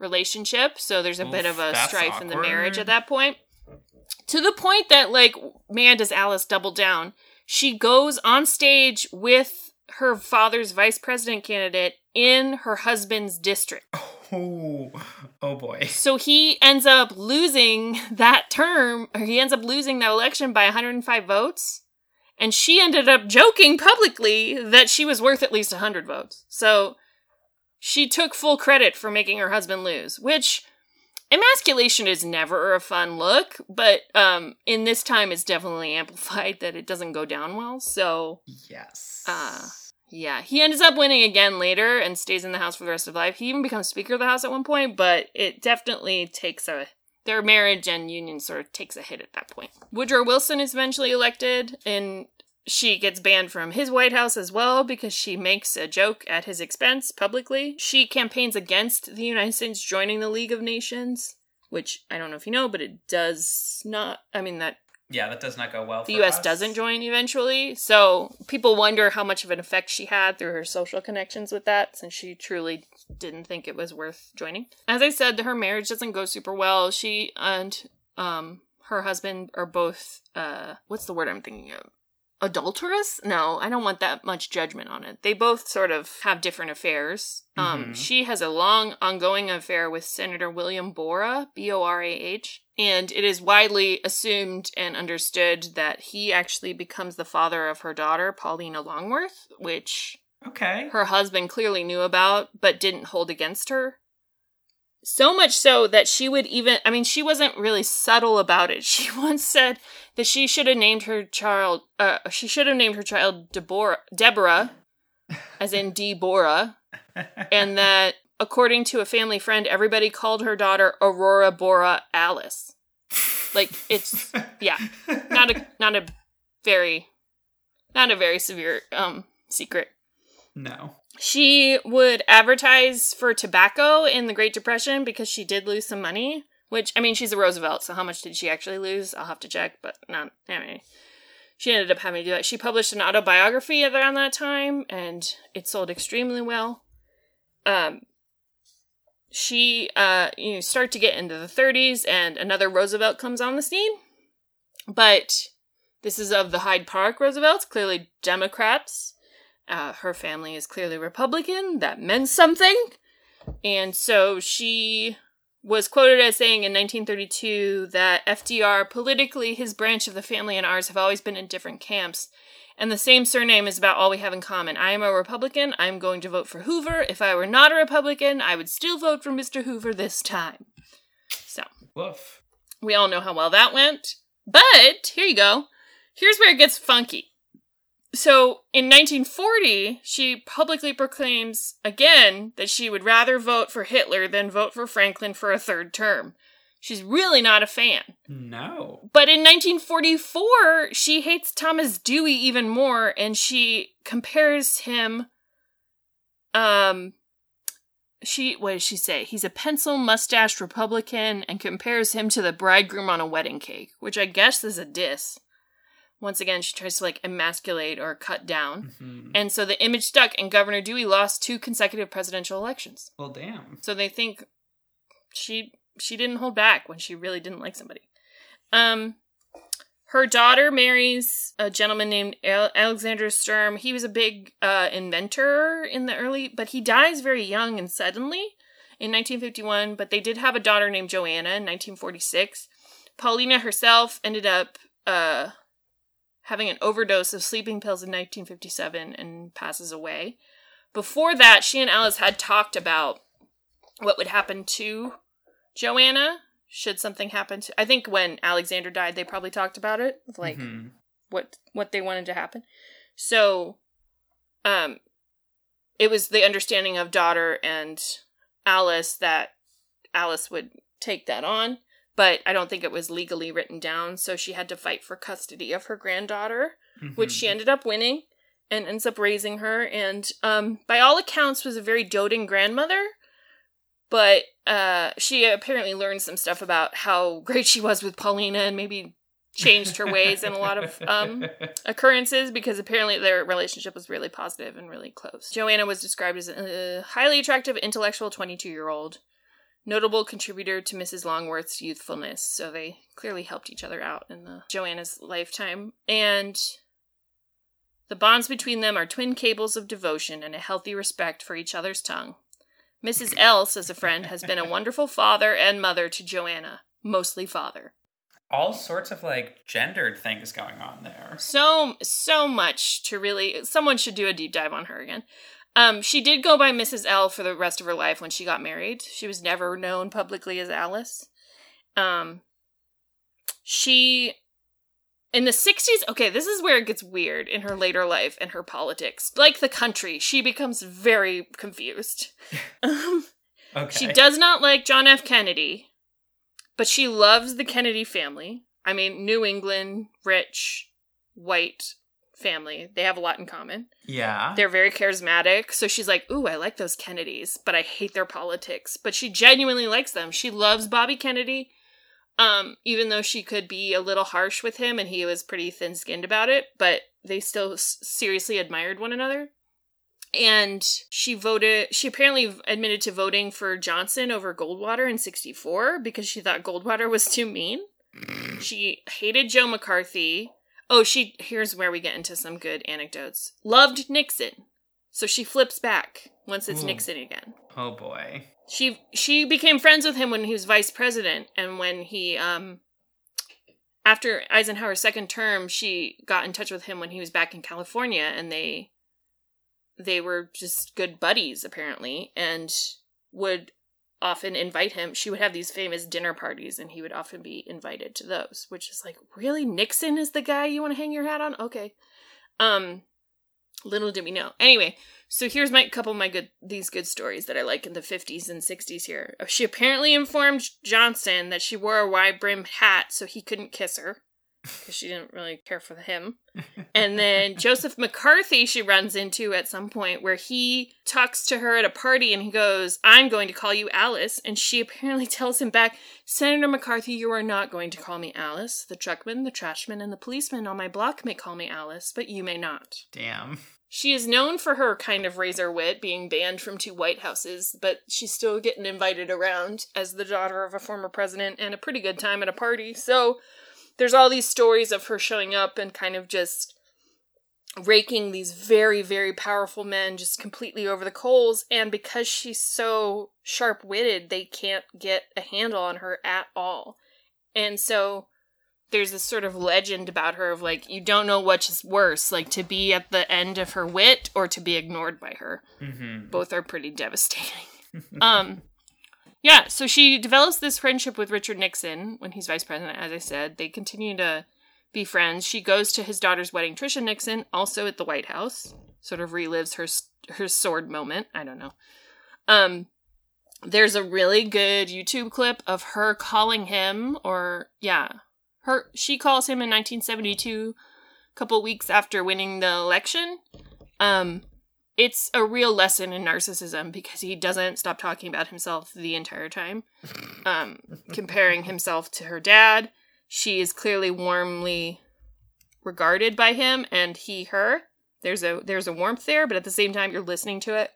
[SPEAKER 1] relationship, so there's a bit of a strife in the marriage at that point. To the point that like man does Alice double down. She goes on stage with her father's vice president candidate in her husband's district.
[SPEAKER 2] Oh, oh boy.
[SPEAKER 1] So he ends up losing that term, or he ends up losing that election by 105 votes. And she ended up joking publicly that she was worth at least 100 votes. So she took full credit for making her husband lose, which emasculation is never a fun look, but um, in this time it's definitely amplified that it doesn't go down well. So
[SPEAKER 2] Yes.
[SPEAKER 1] Uh, yeah, he ends up winning again later and stays in the house for the rest of life. He even becomes Speaker of the House at one point, but it definitely takes a. Their marriage and union sort of takes a hit at that point. Woodrow Wilson is eventually elected, and she gets banned from his White House as well because she makes a joke at his expense publicly. She campaigns against the United States joining the League of Nations, which I don't know if you know, but it does not. I mean, that
[SPEAKER 2] yeah, that does not go well.
[SPEAKER 1] the
[SPEAKER 2] for
[SPEAKER 1] US
[SPEAKER 2] us.
[SPEAKER 1] doesn't join eventually. So people wonder how much of an effect she had through her social connections with that, since she truly didn't think it was worth joining. As I said, her marriage doesn't go super well. She and um her husband are both uh what's the word I'm thinking of? Adulterous? No, I don't want that much judgment on it. They both sort of have different affairs. Um,
[SPEAKER 2] Mhm.
[SPEAKER 1] she has a long ongoing affair with Senator William Borah, B O R A H, and it is widely assumed and understood that he actually becomes the father of her daughter, Paulina Longworth, which
[SPEAKER 2] Okay.
[SPEAKER 1] her husband clearly knew about but didn't hold against her. So much so that she would even, I mean, she wasn't really subtle about it. She once said that she should have named her child, uh, she should have named her child Deborah, Deborah, as in Deborah, and that according to a family friend, everybody called her daughter Aurora Bora Alice. Like it's yeah, not a not a very not a very severe um secret.
[SPEAKER 2] no.
[SPEAKER 1] She would advertise for tobacco in the Great Depression because she did lose some money. Which I mean, she's a Roosevelt, so how much did she actually lose? I'll have to check, but not anyway. She ended up having to do that. She published an autobiography around that time, and it sold extremely well. Um, she uh, you start to get into the 30s, and another Roosevelt comes on the scene, but this is of the Hyde Park Roosevelts, clearly Democrats. Uh, her family is clearly Republican. That meant something. And so she was quoted as saying in 1932 that FDR, politically, his branch of the family and ours have always been in different camps. And the same surname is about all we have in common. I am a Republican. I'm going to vote for Hoover. If I were not a Republican, I would still vote for Mr. Hoover this time. So,
[SPEAKER 2] Woof.
[SPEAKER 1] we all know how well that went. But here you go. Here's where it gets funky. So in 1940, she publicly proclaims again that she would rather vote for Hitler than vote for Franklin for a third term. She's really not a fan.
[SPEAKER 2] No.
[SPEAKER 1] But in 1944, she hates Thomas Dewey even more and she compares him um she what does she say? He's a pencil mustached Republican and compares him to the bridegroom on a wedding cake, which I guess is a diss. Once again, she tries to like emasculate or cut down.
[SPEAKER 2] Mhm.
[SPEAKER 1] And so the image stuck, and Governor Dewey lost two consecutive presidential elections.
[SPEAKER 2] Well, damn.
[SPEAKER 1] So they think she she didn't hold back when she really didn't like somebody. Um, her daughter marries a gentleman named Alexander Sturm. He was a big uh, inventor in the early, but he dies very young and suddenly in 1951. But they did have a daughter named Joanna in 1946. Paulina herself ended up uh, having an overdose of sleeping pills in 1957 and passes away. Before that, she and Alice had talked about what would happen to Joanna should something happen to I think when Alexander died they probably talked about it like
[SPEAKER 2] Mhm.
[SPEAKER 1] what what they wanted to happen. So um it was the understanding of daughter and Alice that Alice would take that on, but I don't think it was legally written down, so she had to fight for custody of her granddaughter which
[SPEAKER 2] Mhm.
[SPEAKER 1] she ended up winning and ends up raising her and um by all accounts was a very doting grandmother but uh she apparently learned some stuff about how great she was with Paulina and maybe changed her ways in a lot of um occurrences because apparently their relationship was really positive and really close. Joanna was described as a highly attractive intellectual 22-year-old notable contributor to Mrs. Longworth's youthfulness, so they clearly helped each other out in the Joanna's lifetime and the bonds between them are twin cables of devotion and a healthy respect for each other's tongue. Mrs. L, says a friend, has been a wonderful father and mother to Joanna, mostly father.
[SPEAKER 2] all sorts of like gendered things going on there.
[SPEAKER 1] So so much to really someone should do a deep dive on her again. Um, she did go by Mrs. L for the rest of her life when she got married. She was never known publicly as Alice. Um, she in the 60s okay this is where it gets weird in her later life and her politics like the country she becomes very confused um,
[SPEAKER 2] Okay.
[SPEAKER 1] she does not like John F. Kennedy, but she loves the Kennedy family. I mean, New England, rich, white family. They have a lot in common.
[SPEAKER 2] Yeah.
[SPEAKER 1] They're very charismatic. So she's like, Ooh, I like those Kennedys, but I hate their politics. But she genuinely likes them. She loves Bobby Kennedy. Um, even though she could be a little harsh with him and he was pretty thin skinned about it, but they still s- seriously admired one another and she voted she apparently admitted to voting for johnson over goldwater in 64 because she thought goldwater was too mean she hated joe mccarthy oh she here's where we get into some good anecdotes loved nixon so she flips back once it's
[SPEAKER 2] Ooh.
[SPEAKER 1] nixon again
[SPEAKER 2] oh boy.
[SPEAKER 1] she she became friends with him when he was vice president and when he um after Eisenhower's second term she got in touch with him when he was back in California and they they were just good buddies apparently and would often invite him. She would have these famous dinner parties and he would often be invited to those which is like really? Nixon is the guy you want to hang your hat on? Okay. Um little did we know. Anyway so here's my couple of my good these good stories that I like in the 50s and 60s here. She apparently informed Johnson that she wore a wide brimmed hat so he couldn't kiss her because she didn't really care for him. And then Joseph McCarthy she runs into at some point where he talks to her at a party and he goes, "I'm going to call you Alice." And she apparently tells him back, "Senator McCarthy, you are not going to call me Alice. The truckman, the trashman, and the policeman on my block may call me Alice, but you may not."
[SPEAKER 2] Damn.
[SPEAKER 1] She is known for her kind of razor wit, being banned from two White Houses, but she's still getting invited around as the daughter of a former president and a pretty good time at a party. So there's all these stories of her showing up and kind of just raking these very, very powerful men just completely over the coals. And because she's so sharp witted, they can't get a handle on her at all. And so there's this sort of legend about her of like you don't know which is worse like to be at the end of her wit or to be ignored by her
[SPEAKER 2] Mm-hmm.
[SPEAKER 1] both are pretty devastating um yeah so she develops this friendship with richard nixon when he's vice president as i said. They continue to be friends. She goes to his daughter's wedding trisha nixon also at the white house. Sort of relives her her sword moment. I don't know. Um there's a really good YouTube clip of her calling him, or yeah, her she calls him in 1972, a couple weeks after winning the election. Um, it's a real lesson in narcissism because he doesn't stop talking about himself the entire time, um, comparing himself to her dad. She is clearly warmly regarded by him, and he her. There's a there's a warmth there, but at the same time, you're listening to it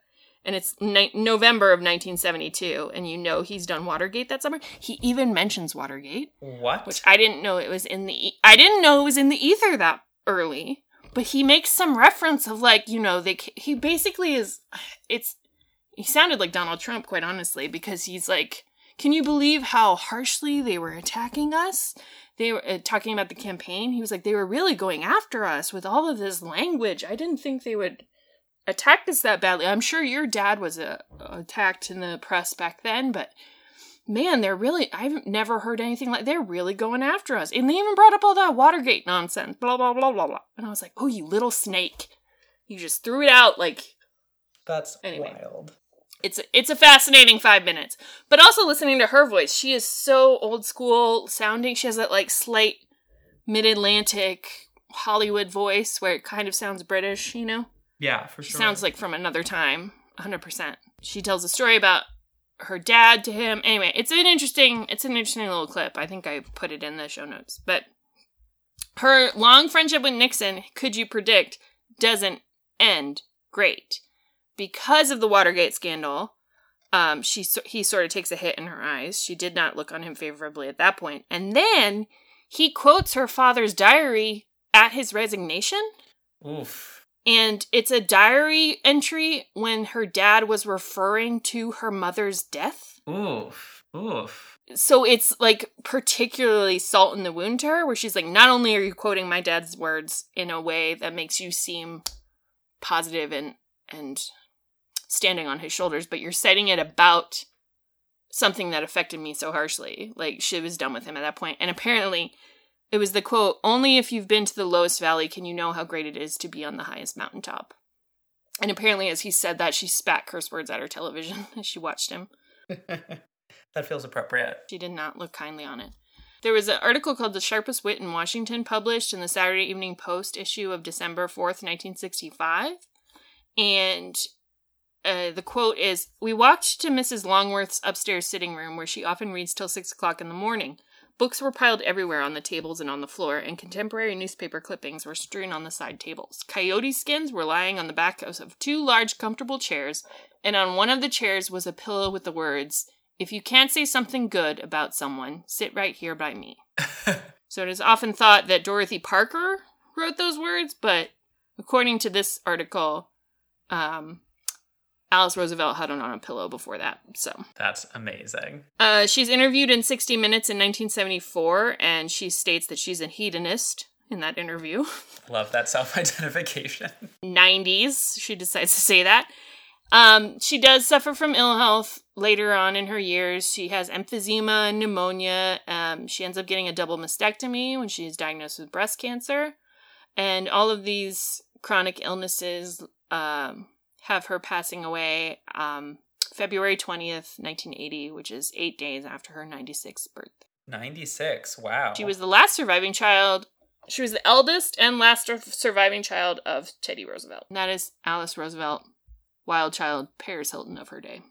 [SPEAKER 1] and it's ni- November of 1972, and you know he's done Watergate that summer. He even mentions Watergate,
[SPEAKER 2] What?
[SPEAKER 1] which I didn't know it was in the. E- I didn't know it was in the ether that early. But he makes some reference of like you know they. He basically is. It's. He sounded like Donald Trump, quite honestly, because he's like, "Can you believe how harshly they were attacking us?" They were uh, talking about the campaign. He was like, "They were really going after us with all of this language. I didn't think they would." attack us that badly. I'm sure your dad was uh, attacked in the press back then, but man, they're really, I've never heard anything like, they're really going after us. And they even brought up all that Watergate nonsense, blah, blah, blah, blah, blah. And I was like, oh, you little snake. You just threw it out like,
[SPEAKER 2] That's
[SPEAKER 1] Anyway.
[SPEAKER 2] wild.
[SPEAKER 1] it's a, it's a fascinating five minutes. But also listening to her voice, she is so old school sounding. She has that like slight mid Atlantic Hollywood voice where it kind of sounds British, you know?
[SPEAKER 2] Yeah, for
[SPEAKER 1] She
[SPEAKER 2] sure.
[SPEAKER 1] sounds like from another time, 100%. She tells a story about her dad to him. Anyway, it's an interesting it's an interesting little clip. I think I put it in the show notes. But her long friendship with Nixon, could you predict, doesn't end great. Because of the Watergate scandal, um she he sort of takes a hit in her eyes. She did not look on him favorably at that point. And then he quotes her father's diary at his resignation.
[SPEAKER 2] Oof.
[SPEAKER 1] And it's a diary entry when her dad was referring to her mother's death.
[SPEAKER 2] Oof. Oof.
[SPEAKER 1] So it's like particularly salt in the wound to her, where she's like, not only are you quoting my dad's words in a way that makes you seem positive and and standing on his shoulders, but you're citing it about something that affected me so harshly. Like she was done with him at that point. And apparently it was the quote, only if you've been to the lowest valley can you know how great it is to be on the highest mountaintop. And apparently as he said that, she spat curse words at her television as she watched him.
[SPEAKER 2] that feels appropriate.
[SPEAKER 1] She did not look kindly on it. There was an article called The Sharpest Wit in Washington published in the Saturday Evening Post issue of December 4th, 1965. And uh, the quote is We walked to Mrs. Longworth's upstairs sitting room where she often reads till six o'clock in the morning. Books were piled everywhere on the tables and on the floor, and contemporary newspaper clippings were strewn on the side tables. Coyote skins were lying on the back of two large, comfortable chairs, and on one of the chairs was a pillow with the words, If you can't say something good about someone, sit right here by me. So it is often thought that Dorothy Parker wrote those words, but according to this article, um, Alice Roosevelt had it on a pillow before that. So
[SPEAKER 2] That's amazing.
[SPEAKER 1] uh, she's interviewed in 60 Minutes in 1974, and she states that she's a hedonist in that interview.
[SPEAKER 2] Love that self identification.
[SPEAKER 1] 90s, she decides to say that. Um, she does suffer from ill health later on in her years. She has emphysema and pneumonia. Um, she ends up getting a double mastectomy when she is diagnosed with breast cancer. And all of these chronic illnesses um, have her passing away um, February 20th, 1980, which is eight days after her 96th birthday.
[SPEAKER 2] 96. Wow.
[SPEAKER 1] She was the last surviving child. She was the eldest and last surviving child of Teddy Roosevelt. And that is Alice Roosevelt, wild child Paris Hilton of her day.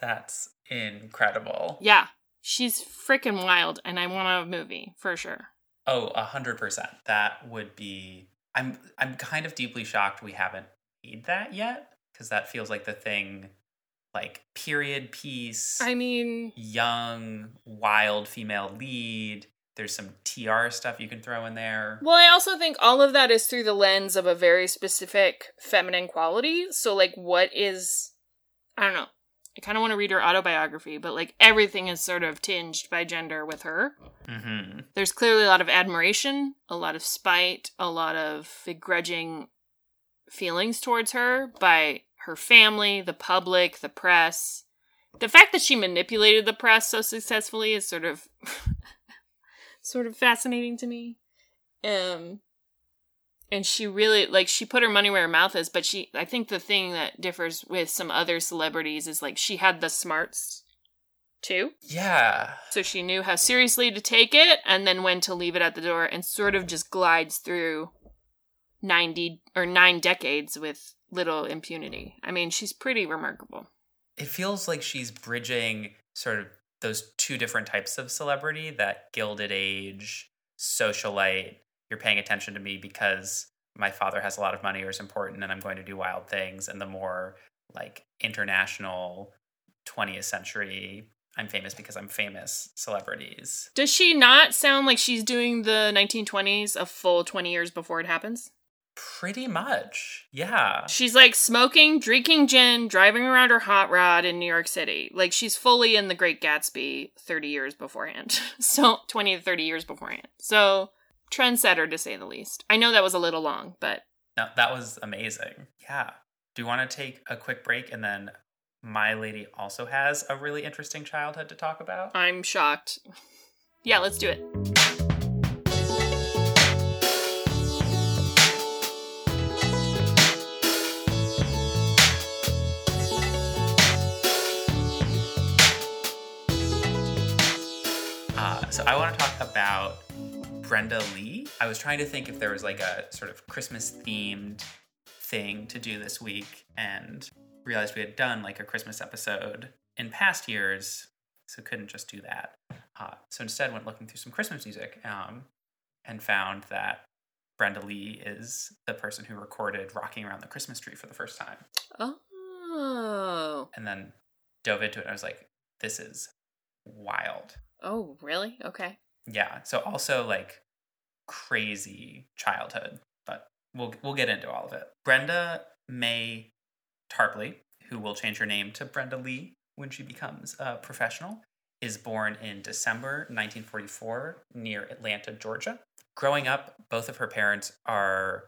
[SPEAKER 2] That's incredible.
[SPEAKER 1] Yeah, she's freaking wild, and I want a movie for sure.
[SPEAKER 2] Oh, a hundred percent. That would be. I'm. I'm kind of deeply shocked we haven't made that yet because that feels like the thing, like period piece,
[SPEAKER 1] I mean,
[SPEAKER 2] young, wild female lead. There's some TR stuff you can throw in there.
[SPEAKER 1] well, I also think all of that is through the lens of a very specific feminine quality. So, like, what is. I don't know. I kind of want to read her autobiography, but like everything is sort of tinged by gender with her.
[SPEAKER 2] Mm-hmm.
[SPEAKER 1] there's clearly a lot of admiration, a lot of spite, a lot of begrudging feelings towards her by her family, the public, the press. The fact that she manipulated the press so successfully is sort of sort of fascinating to me. Um and she really like she put her money where her mouth is, but she I think the thing that differs with some other celebrities is like she had the smarts too.
[SPEAKER 2] Yeah.
[SPEAKER 1] So she knew how seriously to take it and then when to leave it at the door and sort of just glides through 90 or nine decades with little impunity. I mean, she's pretty remarkable.
[SPEAKER 2] It feels like she's bridging sort of those two different types of celebrity that gilded age, socialite, you're paying attention to me because my father has a lot of money or is important and I'm going to do wild things, and the more like international 20th century I'm famous because I'm famous celebrities.
[SPEAKER 1] Does she not sound like she's doing the 1920s a full 20 years before it happens?
[SPEAKER 2] Pretty much. Yeah.
[SPEAKER 1] She's like smoking, drinking gin, driving around her hot rod in New York City. Like she's fully in the Great Gatsby 30 years beforehand. so 20 to 30 years beforehand. So trendsetter to say the least. I know that was a little long, but
[SPEAKER 2] no, that was amazing. Yeah. Do you want to take a quick break and then my lady also has a really interesting childhood to talk about?
[SPEAKER 1] I'm shocked. Yeah, let's do it.
[SPEAKER 2] So I want to talk about Brenda Lee. I was trying to think if there was like a sort of Christmas themed thing to do this week and realized we had done like a Christmas episode in past years, so couldn't just do that. Uh, so instead went looking through some Christmas music um, and found that Brenda Lee is the person who recorded Rocking Around the Christmas Tree for the first time.
[SPEAKER 1] Oh.
[SPEAKER 2] And then dove into it and I was like, this is wild.
[SPEAKER 1] Oh, really? Okay.
[SPEAKER 2] Yeah. So also like crazy childhood, but we'll we'll get into all of it. Brenda Mae Tarpley, who will change her name to Brenda Lee when she becomes a professional, is born in December 1944 near Atlanta, Georgia. Growing up, both of her parents are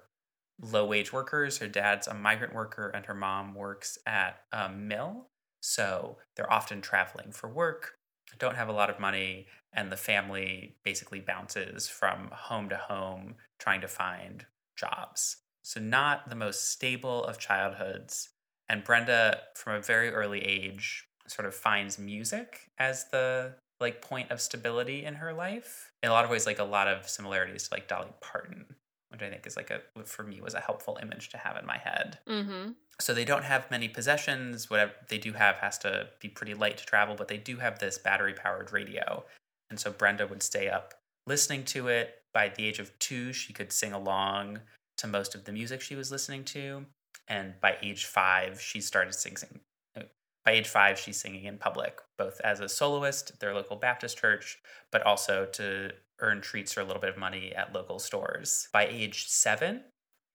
[SPEAKER 2] low wage workers. Her dad's a migrant worker, and her mom works at a mill. So they're often traveling for work, don't have a lot of money, and the family basically bounces from home to home trying to find jobs. So, not the most stable of childhoods. And Brenda, from a very early age, sort of finds music as the like point of stability in her life. In a lot of ways, like a lot of similarities to like Dolly Parton, which I think is like a for me was a helpful image to have in my head.
[SPEAKER 1] Mm-hmm.
[SPEAKER 2] So they don't have many possessions. Whatever they do have has to be pretty light to travel, but they do have this battery powered radio. And so Brenda would stay up listening to it. By the age of two, she could sing along to most of the music she was listening to. And by age five, she started singing. By age five, she's singing in public, both as a soloist at their local Baptist church, but also to earn treats or a little bit of money at local stores. By age seven,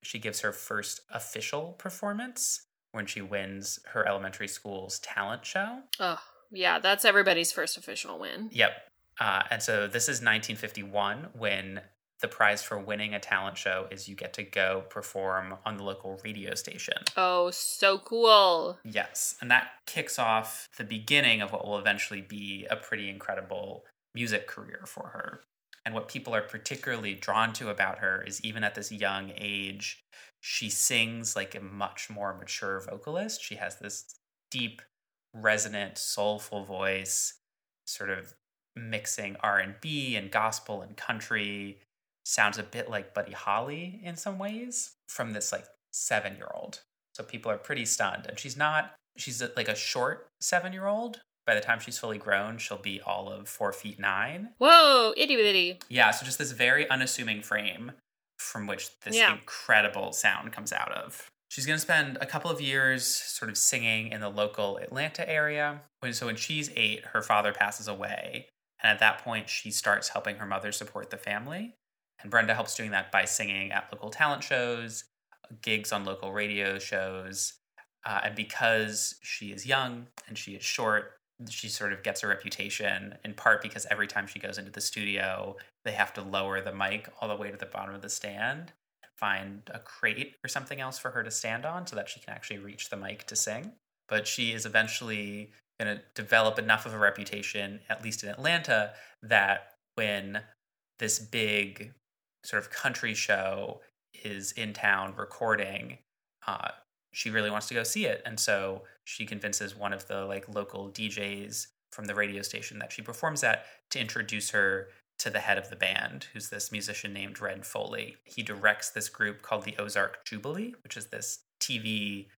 [SPEAKER 2] she gives her first official performance when she wins her elementary school's talent show.
[SPEAKER 1] Oh, yeah, that's everybody's first official win.
[SPEAKER 2] Yep. Uh, and so this is 1951 when the prize for winning a talent show is you get to go perform on the local radio station.
[SPEAKER 1] Oh, so cool.
[SPEAKER 2] Yes. And that kicks off the beginning of what will eventually be a pretty incredible music career for her. And what people are particularly drawn to about her is even at this young age, she sings like a much more mature vocalist. She has this deep, resonant, soulful voice, sort of mixing R&B and gospel and country sounds a bit like Buddy Holly in some ways from this like seven year old. So people are pretty stunned. And she's not, she's like a short seven year old. By the time she's fully grown, she'll be all of four feet nine.
[SPEAKER 1] Whoa, itty bitty.
[SPEAKER 2] Yeah, so just this very unassuming frame from which this
[SPEAKER 1] Yeah.
[SPEAKER 2] incredible sound comes out of. She's going to spend a couple of years sort of singing in the local Atlanta area. When, so when she's eight, her father passes away. And at that point, she starts helping her mother support the family. And Brenda helps doing that by singing at local talent shows, gigs on local radio shows. Uh, and because she is young and she is short, she sort of gets a reputation in part because every time she goes into the studio, they have to lower the mic all the way to the bottom of the stand, find a crate or something else for her to stand on so that she can actually reach the mic to sing. But she is eventually going to develop enough of a reputation, at least in Atlanta, that when this big sort of country show is in town recording, uh, she really wants to go see it. And so she convinces one of the like local DJs from the radio station that she performs at to introduce her to the head of the band, who's this musician named Red Foley. He directs this group called the Ozark Jubilee, which is this TV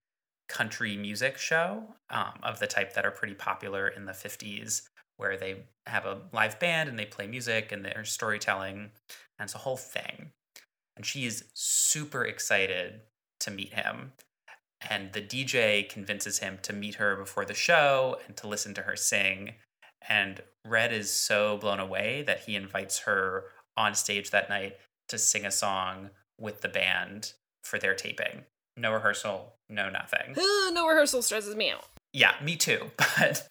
[SPEAKER 2] country music show um, of the type that are pretty popular in the 50s, where they have a live band and they play music and they're storytelling, and it's a whole thing. And she is super excited to meet him. And the DJ convinces him to meet her before the show and to listen to her sing. And Red is so blown away that he invites her on stage that night to sing a song with the band for their taping. No rehearsal, no nothing.
[SPEAKER 1] no rehearsal stresses me out.
[SPEAKER 2] Yeah, me too. But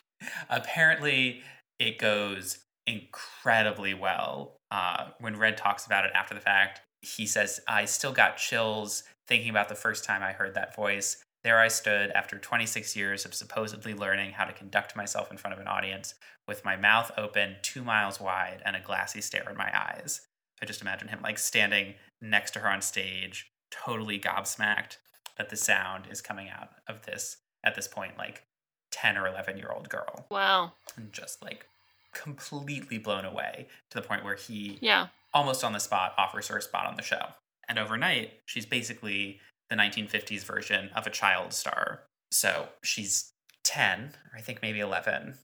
[SPEAKER 2] apparently it goes incredibly well. Uh, when Red talks about it after the fact, he says, I still got chills thinking about the first time I heard that voice. There I stood after 26 years of supposedly learning how to conduct myself in front of an audience with my mouth open two miles wide and a glassy stare in my eyes. I just imagine him like standing next to her on stage, totally gobsmacked that the sound is coming out of this at this point, like 10 or 11 year old girl.
[SPEAKER 1] Wow.
[SPEAKER 2] And just like completely blown away to the point where he
[SPEAKER 1] Yeah.
[SPEAKER 2] almost on the spot offers her a spot on the show. And overnight, she's basically the 1950s version of a child star. So she's 10, or I think maybe 11.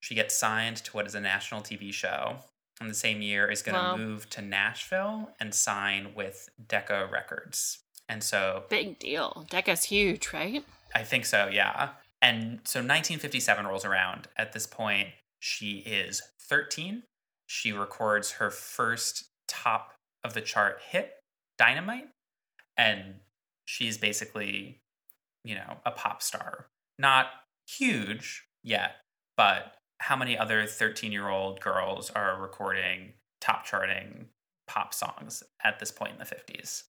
[SPEAKER 2] She gets signed to what is a national TV show. And the same year is going to
[SPEAKER 1] Wow.
[SPEAKER 2] move to Nashville and sign with Decca Records. And so
[SPEAKER 1] Big deal. Decca's huge, right?
[SPEAKER 2] I think so, yeah. And so 1957 rolls around. At this point, she is 13. She records her first top of the chart hit, Dynamite. And she's basically, you know, a pop star. Not huge yet, but how many other 13 year old girls are recording top charting pop songs at this point in the 50s?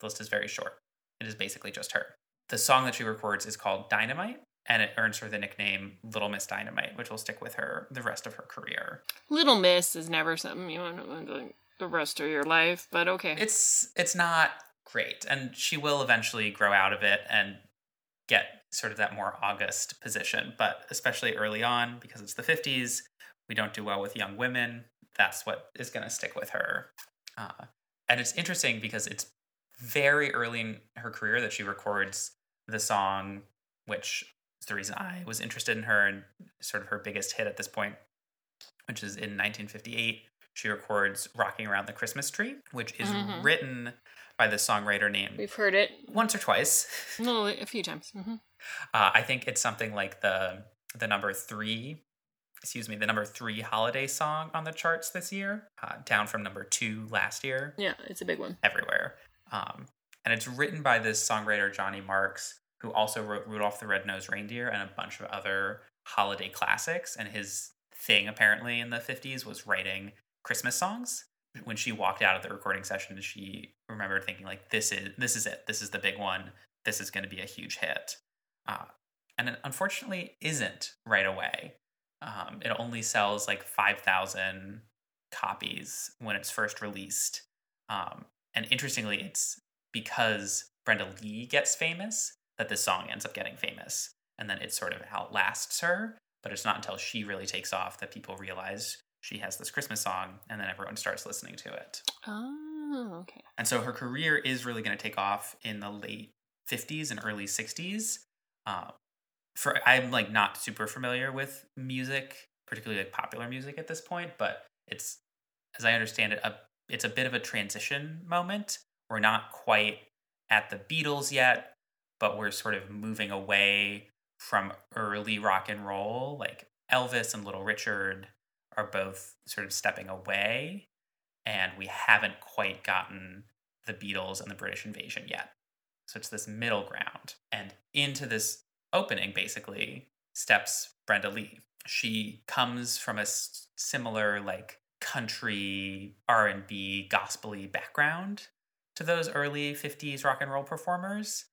[SPEAKER 2] The list is very short. It is basically just her. The song that she records is called Dynamite, and it earns her the nickname Little Miss Dynamite, which will stick with her the rest of her career.
[SPEAKER 1] Little Miss is never something you want to do the rest of your life, but okay.
[SPEAKER 2] It's it's not great, and she will eventually grow out of it and get sort of that more august position. But especially early on, because it's the 50s, we don't do well with young women. That's what is going to stick with her. Uh, and it's interesting because it's very early in her career that she records the song, which is the reason I was interested in her and sort of her biggest hit at this point, which is in 1958. She records Rocking Around the Christmas Tree, which is
[SPEAKER 1] Mhm.
[SPEAKER 2] written by the songwriter named
[SPEAKER 1] We've heard it
[SPEAKER 2] once or twice.
[SPEAKER 1] no, a few times. hmm
[SPEAKER 2] Uh, I think it's something like the the number three, excuse me, the number three holiday song on the charts this year, uh, down from number two last year.
[SPEAKER 1] Yeah, it's a big one.
[SPEAKER 2] everywhere. Um, and it's written by this songwriter Johnny Marks, who also wrote Rudolph the Red-Nosed Reindeer and a bunch of other holiday classics. And his thing apparently in the 50s was writing Christmas songs. When she walked out of the recording session, she remembered thinking like, "This is this is it. This is the big one. This is going to be a huge hit." Uh, and it unfortunately isn't right away. Um, it only sells like five thousand copies when it's first released. Um, and interestingly, it's because Brenda Lee gets famous that this song ends up getting famous. And then it sort of outlasts her. But it's not until she really takes off that people realize she has this Christmas song and then everyone starts listening to it.
[SPEAKER 1] Oh, okay.
[SPEAKER 2] And so her career is really going to take off in the late 50s and early 60s. Uh, for I'm like not super familiar with music, particularly like popular music at this point, but it's as I understand it, a, it's a bit of a transition moment. We're not quite at the Beatles yet, but we're sort of moving away from early rock and roll. Like Elvis and Little Richard are both sort of stepping away, and we haven't quite gotten the Beatles and the British invasion yet. So it's this middle ground. And into this opening, basically, steps Brenda Lee. She comes from a similar, like, country R&B gospely background to those early 50s rock and roll performers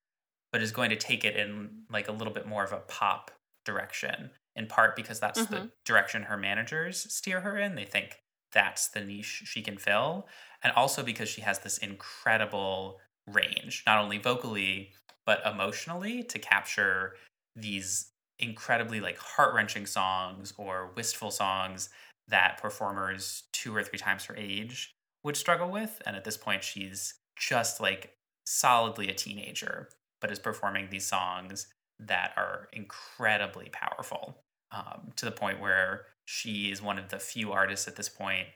[SPEAKER 2] but is going to take it in like a little bit more of a pop direction in part because that's the
[SPEAKER 1] Mhm.
[SPEAKER 2] direction her managers steer her in. They think that's the niche she can fill and also because she has this incredible range not only vocally but emotionally to capture these incredibly like heart-wrenching songs or wistful songs that performers two or three times her age would struggle with. And at this point she's just like solidly a teenager but is performing these songs that are incredibly powerful um, to the point where she is one of the few artists at this point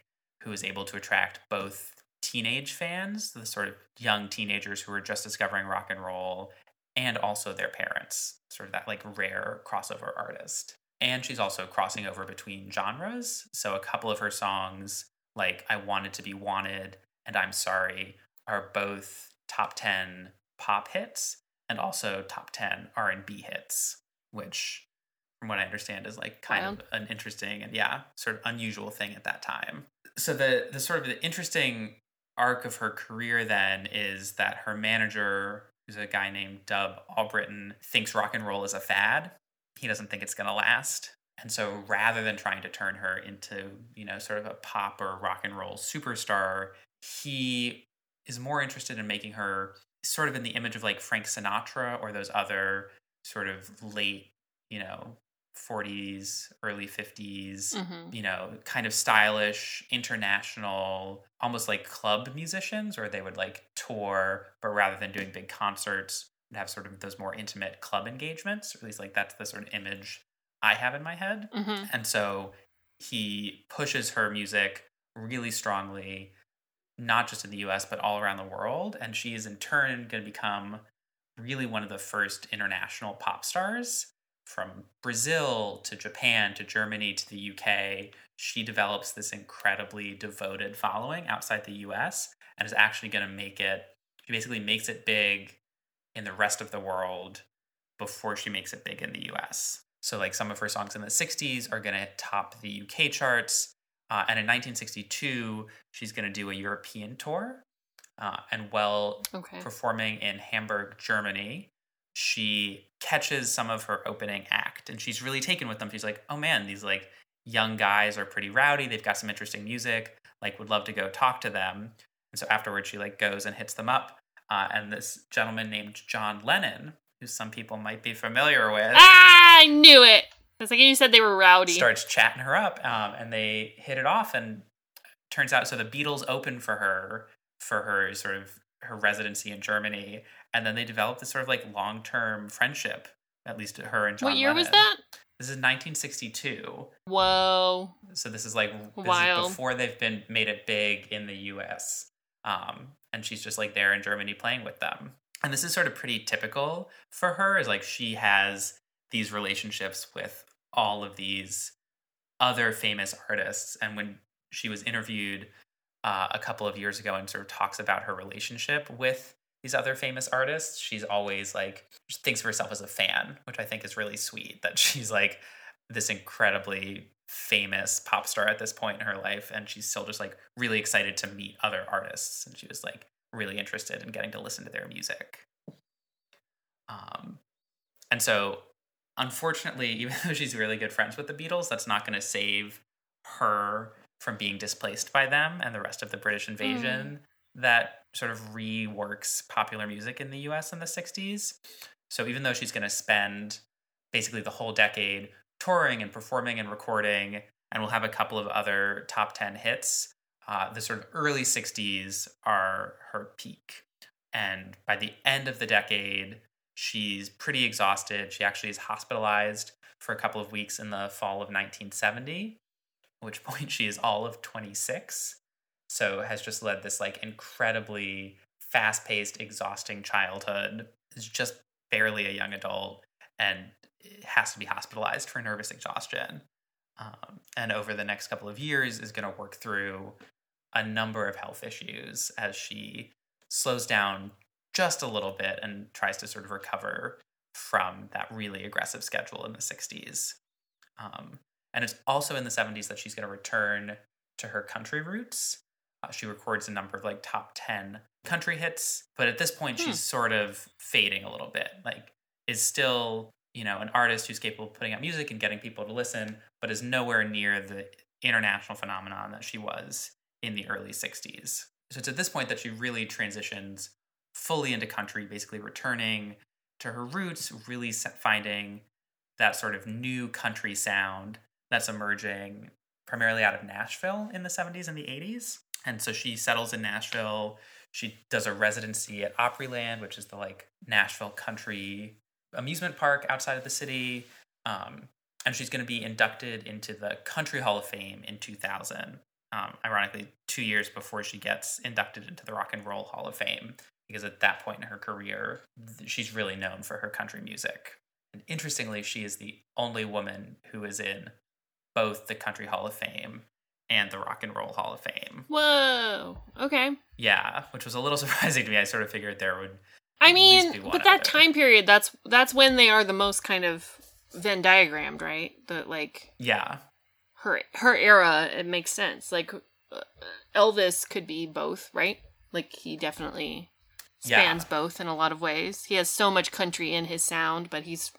[SPEAKER 2] who is able to attract both teenage fans, the sort of young teenagers who are just discovering rock and roll, and also their parents, sort of that like rare crossover artist. And she's also crossing over between genres. So a couple of her songs, like I Wanted to Be Wanted and I'm Sorry, are both top 10 pop hits and also top 10 R&B hits, which from what I understand is like kind of an interesting and yeah, sort of unusual thing at that time. So the the sort of the interesting arc of her career then is that her manager, who's a guy named Dub Albritton, thinks rock and roll is a fad. He doesn't think it's going to last. And so rather than trying to turn her into, you know, sort of a pop or rock and roll superstar, he is more interested in making her sort of in the image of like Frank Sinatra or those other sort of late, you know, 40s, early 50s, mm-hmm. you know, kind of stylish, international, almost like club musicians, or they would like tour, but rather than doing big concerts, would have sort of those more intimate club engagements. Or at least like that's the sort of image I have in my head. Mm-hmm. And so he pushes her music really strongly, not just in the US, but all around the world. And she is in turn going to become really one of the first international pop stars from Brazil to Japan to Germany to the UK, she develops this incredibly devoted following outside the US and is actually going to make it, she basically makes it big in the rest of the world before she makes it big in the US. So, like some of her songs in the 60s are going to top the UK charts. Uh, and in 1962, she's going to do a European tour. Uh, and while okay. performing in Hamburg, Germany, she catches some of her opening act and she's really taken with them. She's like, oh man, these like young guys are pretty rowdy. They've got some interesting music. Like, would love to go talk to them. And so afterwards, she like goes and hits them up. Uh, and this gentleman named John Lennon, who some people might be familiar with.
[SPEAKER 1] Ah, I knew it. It's like you said they were rowdy.
[SPEAKER 2] Starts chatting her up, um, and they hit it off. And turns out, so the Beatles open for her for her sort of her residency in Germany, and then they developed this sort of like long term friendship. At least her and John.
[SPEAKER 1] What year
[SPEAKER 2] Lennon.
[SPEAKER 1] was that?
[SPEAKER 2] This is 1962.
[SPEAKER 1] Whoa.
[SPEAKER 2] So this is like this Wild. Is before they've been made it big in the U.S. Um, and she's just like there in Germany playing with them. And this is sort of pretty typical for her. Is like she has these relationships with all of these other famous artists, and when she was interviewed uh, a couple of years ago and sort of talks about her relationship with these other famous artists, she's always like thinks of herself as a fan, which I think is really sweet. That she's like this incredibly famous pop star at this point in her life, and she's still just like really excited to meet other artists, and she was like really interested in getting to listen to their music. Um, and so, unfortunately, even though she's really good friends with the Beatles, that's not going to save her from being displaced by them and the rest of the British invasion. Mm that sort of reworks popular music in the US in the 60s. So even though she's going to spend basically the whole decade touring and performing and recording, and we'll have a couple of other top 10 hits, uh, the sort of early 60s are her peak. And by the end of the decade, she's pretty exhausted. She actually is hospitalized for a couple of weeks in the fall of 1970, at which point she is all of 26. So has just led this like incredibly fast paced, exhausting childhood. Is just barely a young adult and has to be hospitalized for nervous exhaustion. Um, and over the next couple of years is going to work through a number of health issues as she slows down just a little bit and tries to sort of recover from that really aggressive schedule in the 60s. Um, and it's also in the 70s that she's going to return to her country roots uh, she records a number of like top 10 country hits, but at this point, hmm. she's sort of fading a little bit. Like, is still, you know, an artist who's capable of putting out music and getting people to listen, but is nowhere near the international phenomenon that she was in the early 60s. So it's at this point that she really transitions fully into country, basically returning to her roots, really finding that sort of new country sound that's emerging primarily out of Nashville in the 70s and the 80s. And so she settles in Nashville. She does a residency at Opryland, which is the like Nashville country amusement park outside of the city. Um, and she's going to be inducted into the Country Hall of Fame in 2000. Um, ironically, two years before she gets inducted into the Rock and Roll Hall of Fame, because at that point in her career, she's really known for her country music. And interestingly, she is the only woman who is in both the Country Hall of Fame and the Rock and Roll Hall of Fame.
[SPEAKER 1] Whoa. Okay.
[SPEAKER 2] Yeah, which was a little surprising to me. I sort of figured there would.
[SPEAKER 1] I mean, but that time period, that's that's when they are the most kind of Venn diagrammed, right? The like.
[SPEAKER 2] Yeah.
[SPEAKER 1] Her her era, it makes sense. Like uh, Elvis could be both, right? Like he definitely spans yeah. both in a lot of ways. He has so much country in his sound, but he's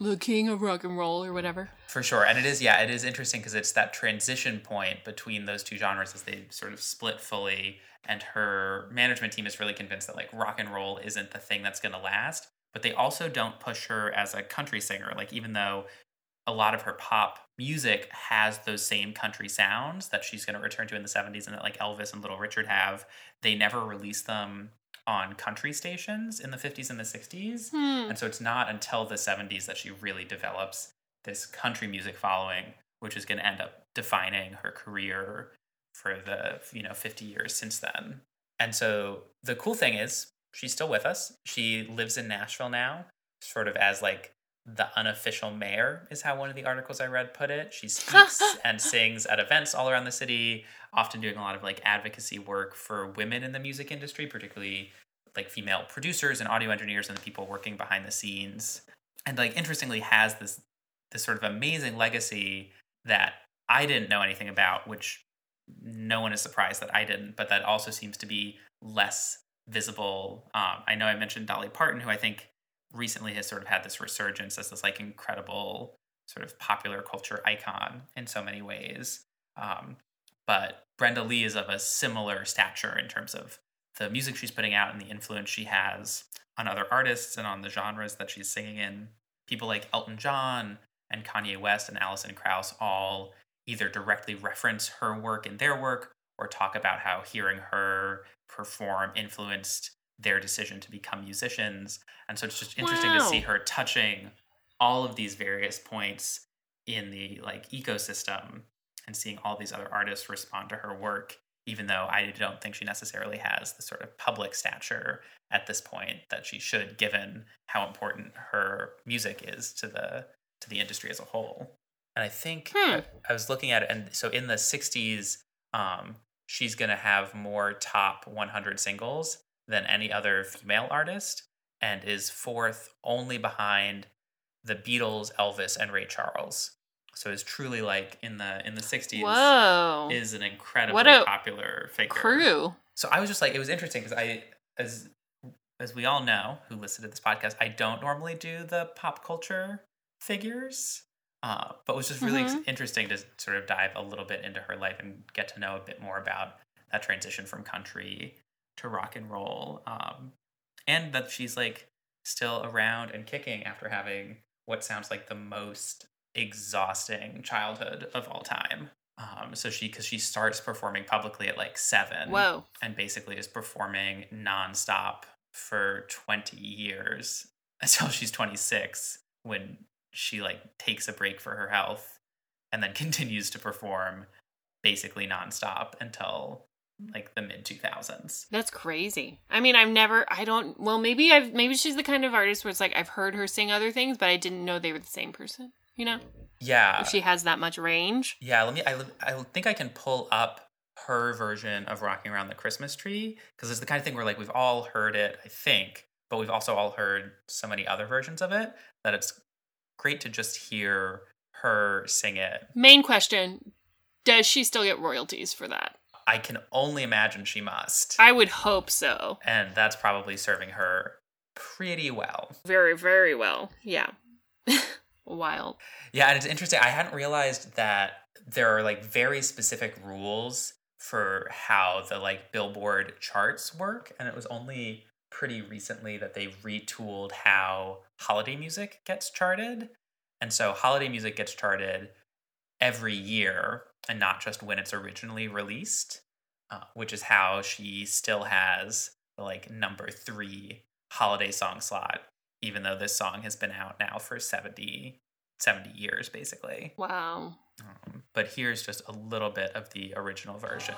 [SPEAKER 1] the king of rock and roll or whatever.
[SPEAKER 2] For sure. And it is, yeah, it is interesting because it's that transition point between those two genres as they sort of split fully. And her management team is really convinced that like rock and roll isn't the thing that's going to last. But they also don't push her as a country singer. Like, even though a lot of her pop music has those same country sounds that she's going to return to in the 70s and that like Elvis and Little Richard have, they never release them on country stations in the 50s and the 60s. Hmm. And so it's not until the 70s that she really develops this country music following, which is going to end up defining her career for the, you know, 50 years since then. And so the cool thing is she's still with us. She lives in Nashville now, sort of as like the unofficial mayor is how one of the articles I read put it. She speaks and sings at events all around the city, often doing a lot of like advocacy work for women in the music industry, particularly like female producers and audio engineers and the people working behind the scenes. And like interestingly has this this sort of amazing legacy that I didn't know anything about, which no one is surprised that I didn't, but that also seems to be less visible. Um, I know I mentioned Dolly Parton, who I think recently has sort of had this resurgence as this like incredible sort of popular culture icon in so many ways. Um, but Brenda Lee is of a similar stature in terms of the music she's putting out and the influence she has on other artists and on the genres that she's singing in. People like Elton John and Kanye West and Alison Krauss all either directly reference her work in their work or talk about how hearing her perform influenced their decision to become musicians. And so it's just interesting wow. to see her touching all of these various points in the like ecosystem and seeing all these other artists respond to her work even though I don't think she necessarily has the sort of public stature at this point that she should given how important her music is to the to the industry as a whole. And I think hmm. I, I, was looking at it and so in the 60s um, she's going to have more top 100 singles than any other female artist and is fourth only behind the Beatles, Elvis, and Ray Charles. So it's truly like in the in the 60s
[SPEAKER 1] Whoa.
[SPEAKER 2] is an incredibly what a popular figure.
[SPEAKER 1] Crew.
[SPEAKER 2] So I was just like it was interesting because I as as we all know who listen to this podcast, I don't normally do the pop culture figures. Uh, but it was just really mm-hmm. interesting to sort of dive a little bit into her life and get to know a bit more about that transition from country to rock and roll. Um, and that she's like still around and kicking after having what sounds like the most exhausting childhood of all time. Um, so she, because she starts performing publicly at like seven.
[SPEAKER 1] Whoa.
[SPEAKER 2] And basically is performing nonstop for 20 years until she's 26 when she like takes a break for her health and then continues to perform basically nonstop until like the mid 2000s.
[SPEAKER 1] That's crazy. I mean, I've never I don't well, maybe I've maybe she's the kind of artist where it's like I've heard her sing other things, but I didn't know they were the same person, you know?
[SPEAKER 2] Yeah.
[SPEAKER 1] If she has that much range.
[SPEAKER 2] Yeah, let me I I think I can pull up her version of Rocking Around the Christmas Tree because it's the kind of thing where like we've all heard it, I think, but we've also all heard so many other versions of it that it's great to just hear her sing it.
[SPEAKER 1] Main question, does she still get royalties for that?
[SPEAKER 2] I can only imagine she must.
[SPEAKER 1] I would hope so.
[SPEAKER 2] And that's probably serving her pretty well.
[SPEAKER 1] Very, very well. Yeah. Wild.
[SPEAKER 2] Yeah, and it's interesting. I hadn't realized that there are like very specific rules for how the like Billboard charts work. And it was only pretty recently that they retooled how holiday music gets charted. And so holiday music gets charted every year and not just when it's originally released, uh, which is how she still has the like number three holiday song slot, even though this song has been out now for 70, 70 years basically.
[SPEAKER 1] Wow.
[SPEAKER 2] Um, but here's just a little bit of the original version.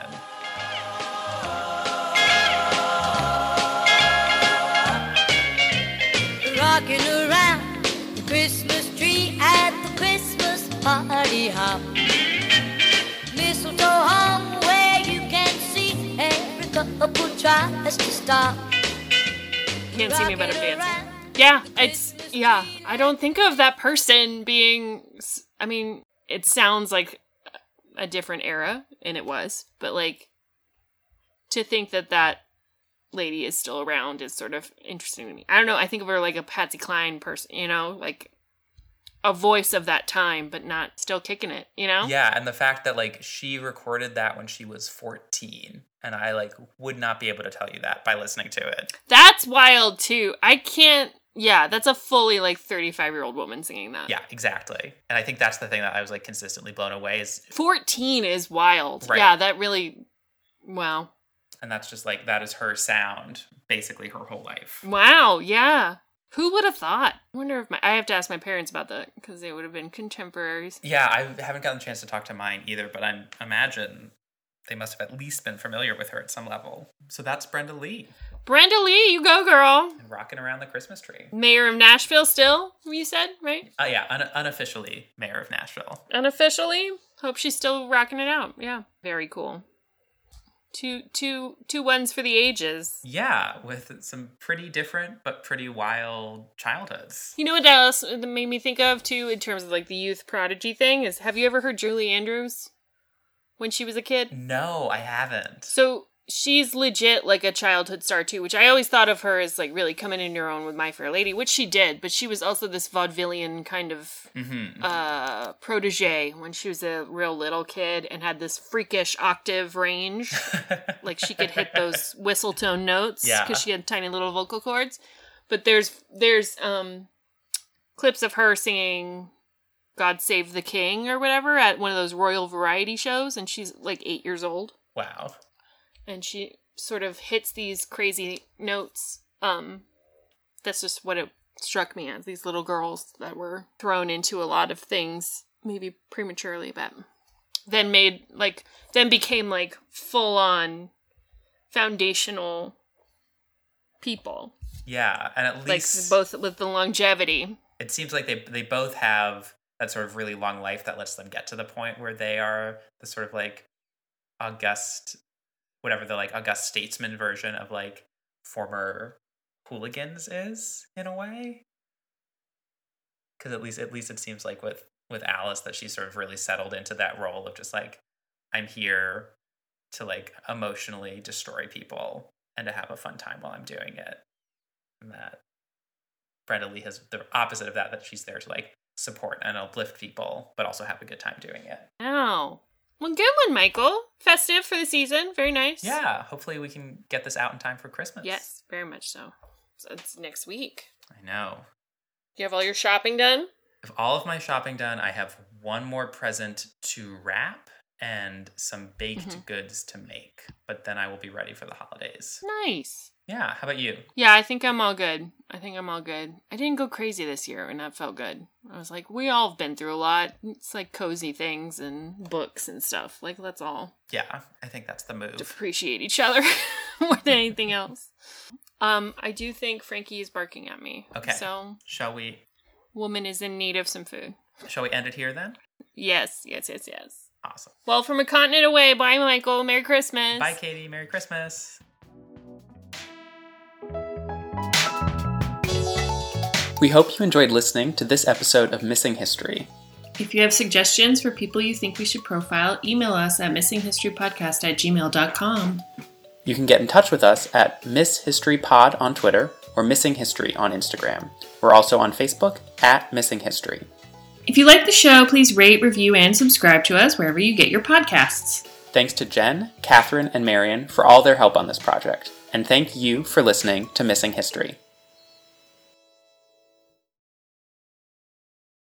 [SPEAKER 3] Rocking around the Christmas party hop. Mistletoe hung where you can see every couple tries to stop.
[SPEAKER 1] Can't see me, but I'm dancing. Yeah, it's yeah. I don't think of that person being. I mean, it sounds like a different era, and it was, but like to think that that lady is still around is sort of interesting to me. I don't know. I think of her like a Patsy Cline person, you know, like a voice of that time, but not still kicking it. You know?
[SPEAKER 2] Yeah, and the fact that like she recorded that when she was 14 and I like would not be able to tell you that by listening to it.
[SPEAKER 1] That's wild too. I can't. Yeah, that's a fully like 35 year old woman singing that.
[SPEAKER 2] Yeah, exactly. And I think that's the thing that I was like consistently blown away is
[SPEAKER 1] 14 is wild.
[SPEAKER 2] Right.
[SPEAKER 1] Yeah, that really. Wow.
[SPEAKER 2] and that's just like that is her sound basically her whole life.
[SPEAKER 1] Wow. Yeah. Who would have thought? I wonder if my. I have to ask my parents about that because they would have been contemporaries.
[SPEAKER 2] Yeah, I haven't gotten a chance to talk to mine either, but I imagine they must have at least been familiar with her at some level. So that's Brenda Lee
[SPEAKER 1] Brenda Lee, you go, girl.
[SPEAKER 2] and rocking around the Christmas tree.
[SPEAKER 1] Mayor of Nashville, still, you said, right?
[SPEAKER 2] Uh, yeah, un- unofficially mayor of Nashville.
[SPEAKER 1] Unofficially. Hope she's still rocking it out. Yeah. Very cool. Two, two, two ones for the ages.
[SPEAKER 2] Yeah, with some pretty different but pretty wild childhoods.
[SPEAKER 1] You know what else that made me think of too, in terms of like the youth prodigy thing, is have you ever heard Julie Andrews when she was a kid?
[SPEAKER 2] No, I haven't.
[SPEAKER 1] So she's legit like a childhood star too, which I always thought of her as like really coming into her own with My Fair Lady, which she did, but she was also this vaudevillian kind of
[SPEAKER 2] hmm
[SPEAKER 1] uh protege when she was a real little kid and had this freakish octave range. like she could hit those whistle tone notes
[SPEAKER 2] Yeah.
[SPEAKER 1] because she had tiny little vocal cords. But there's there's um clips of her singing God Save the King or whatever at one of those royal variety shows and she's like 8 years old
[SPEAKER 2] wow.
[SPEAKER 1] And she sort of hits these crazy notes. Um, that's just what it struck me as these little girls that were thrown into a lot of things, maybe prematurely, but then made like then became like full on foundational people,
[SPEAKER 2] Yeah, and at
[SPEAKER 1] like
[SPEAKER 2] least
[SPEAKER 1] both with the longevity.
[SPEAKER 2] it seems like they they both have that sort of really long life that lets them get to the point where they are the sort of like august whatever the like august statesman version of like former hooligans is in a way. Because at least at least it seems like with with alice that she sort of really settled into that role of just like i'm here to like emotionally destroy people and to have a fun time while i'm doing it. And that Brenda Lee has the opposite of that, that she's there to like support and uplift people, but also have a good time doing it.
[SPEAKER 1] Oh, well, good one, Michael. Festive for the season, very nice.
[SPEAKER 2] Yeah, hopefully we can get this out in time for Christmas.
[SPEAKER 1] Yes, very much so. So it's next week.
[SPEAKER 2] I know.
[SPEAKER 1] You have all your shopping done?
[SPEAKER 2] With all of my shopping done, I have one more present to wrap and some baked
[SPEAKER 1] Mhm.
[SPEAKER 2] goods to make, but then I will be ready for the holidays.
[SPEAKER 1] Nice.
[SPEAKER 2] Yeah, how about you?
[SPEAKER 1] Yeah, I think I'm all good. I think I'm all good. I didn't go crazy this year, and that felt good. I was like, we all have been through a lot. It's like cozy things and books and stuff. Like, let's all
[SPEAKER 2] Yeah, I think that's the move.
[SPEAKER 1] appreciate each other more than anything else. Um, I do think Frankie is barking at me.
[SPEAKER 2] Okay.
[SPEAKER 1] So,
[SPEAKER 2] Shall we
[SPEAKER 1] woman is in need of some food.
[SPEAKER 2] shall we end it here then?
[SPEAKER 1] Yes, yes, yes, yes.
[SPEAKER 2] Awesome.
[SPEAKER 1] Well, from a continent away, bye, Michael. Merry Christmas.
[SPEAKER 2] Bye Katie, Merry Christmas. We hope you enjoyed listening to this episode of Missing History.
[SPEAKER 1] If you have suggestions for people you think we should profile, email us at missinghistorypodcast at gmail.com.
[SPEAKER 2] You can get in touch with us at Miss History Pod on Twitter or Missing History on Instagram. We're also on Facebook at Missing History.
[SPEAKER 1] If you like the show, please rate, review, and subscribe to us wherever you get your podcasts.
[SPEAKER 2] Thanks to Jen, Catherine, and Marion for all their help on this project. And thank you for listening to Missing History.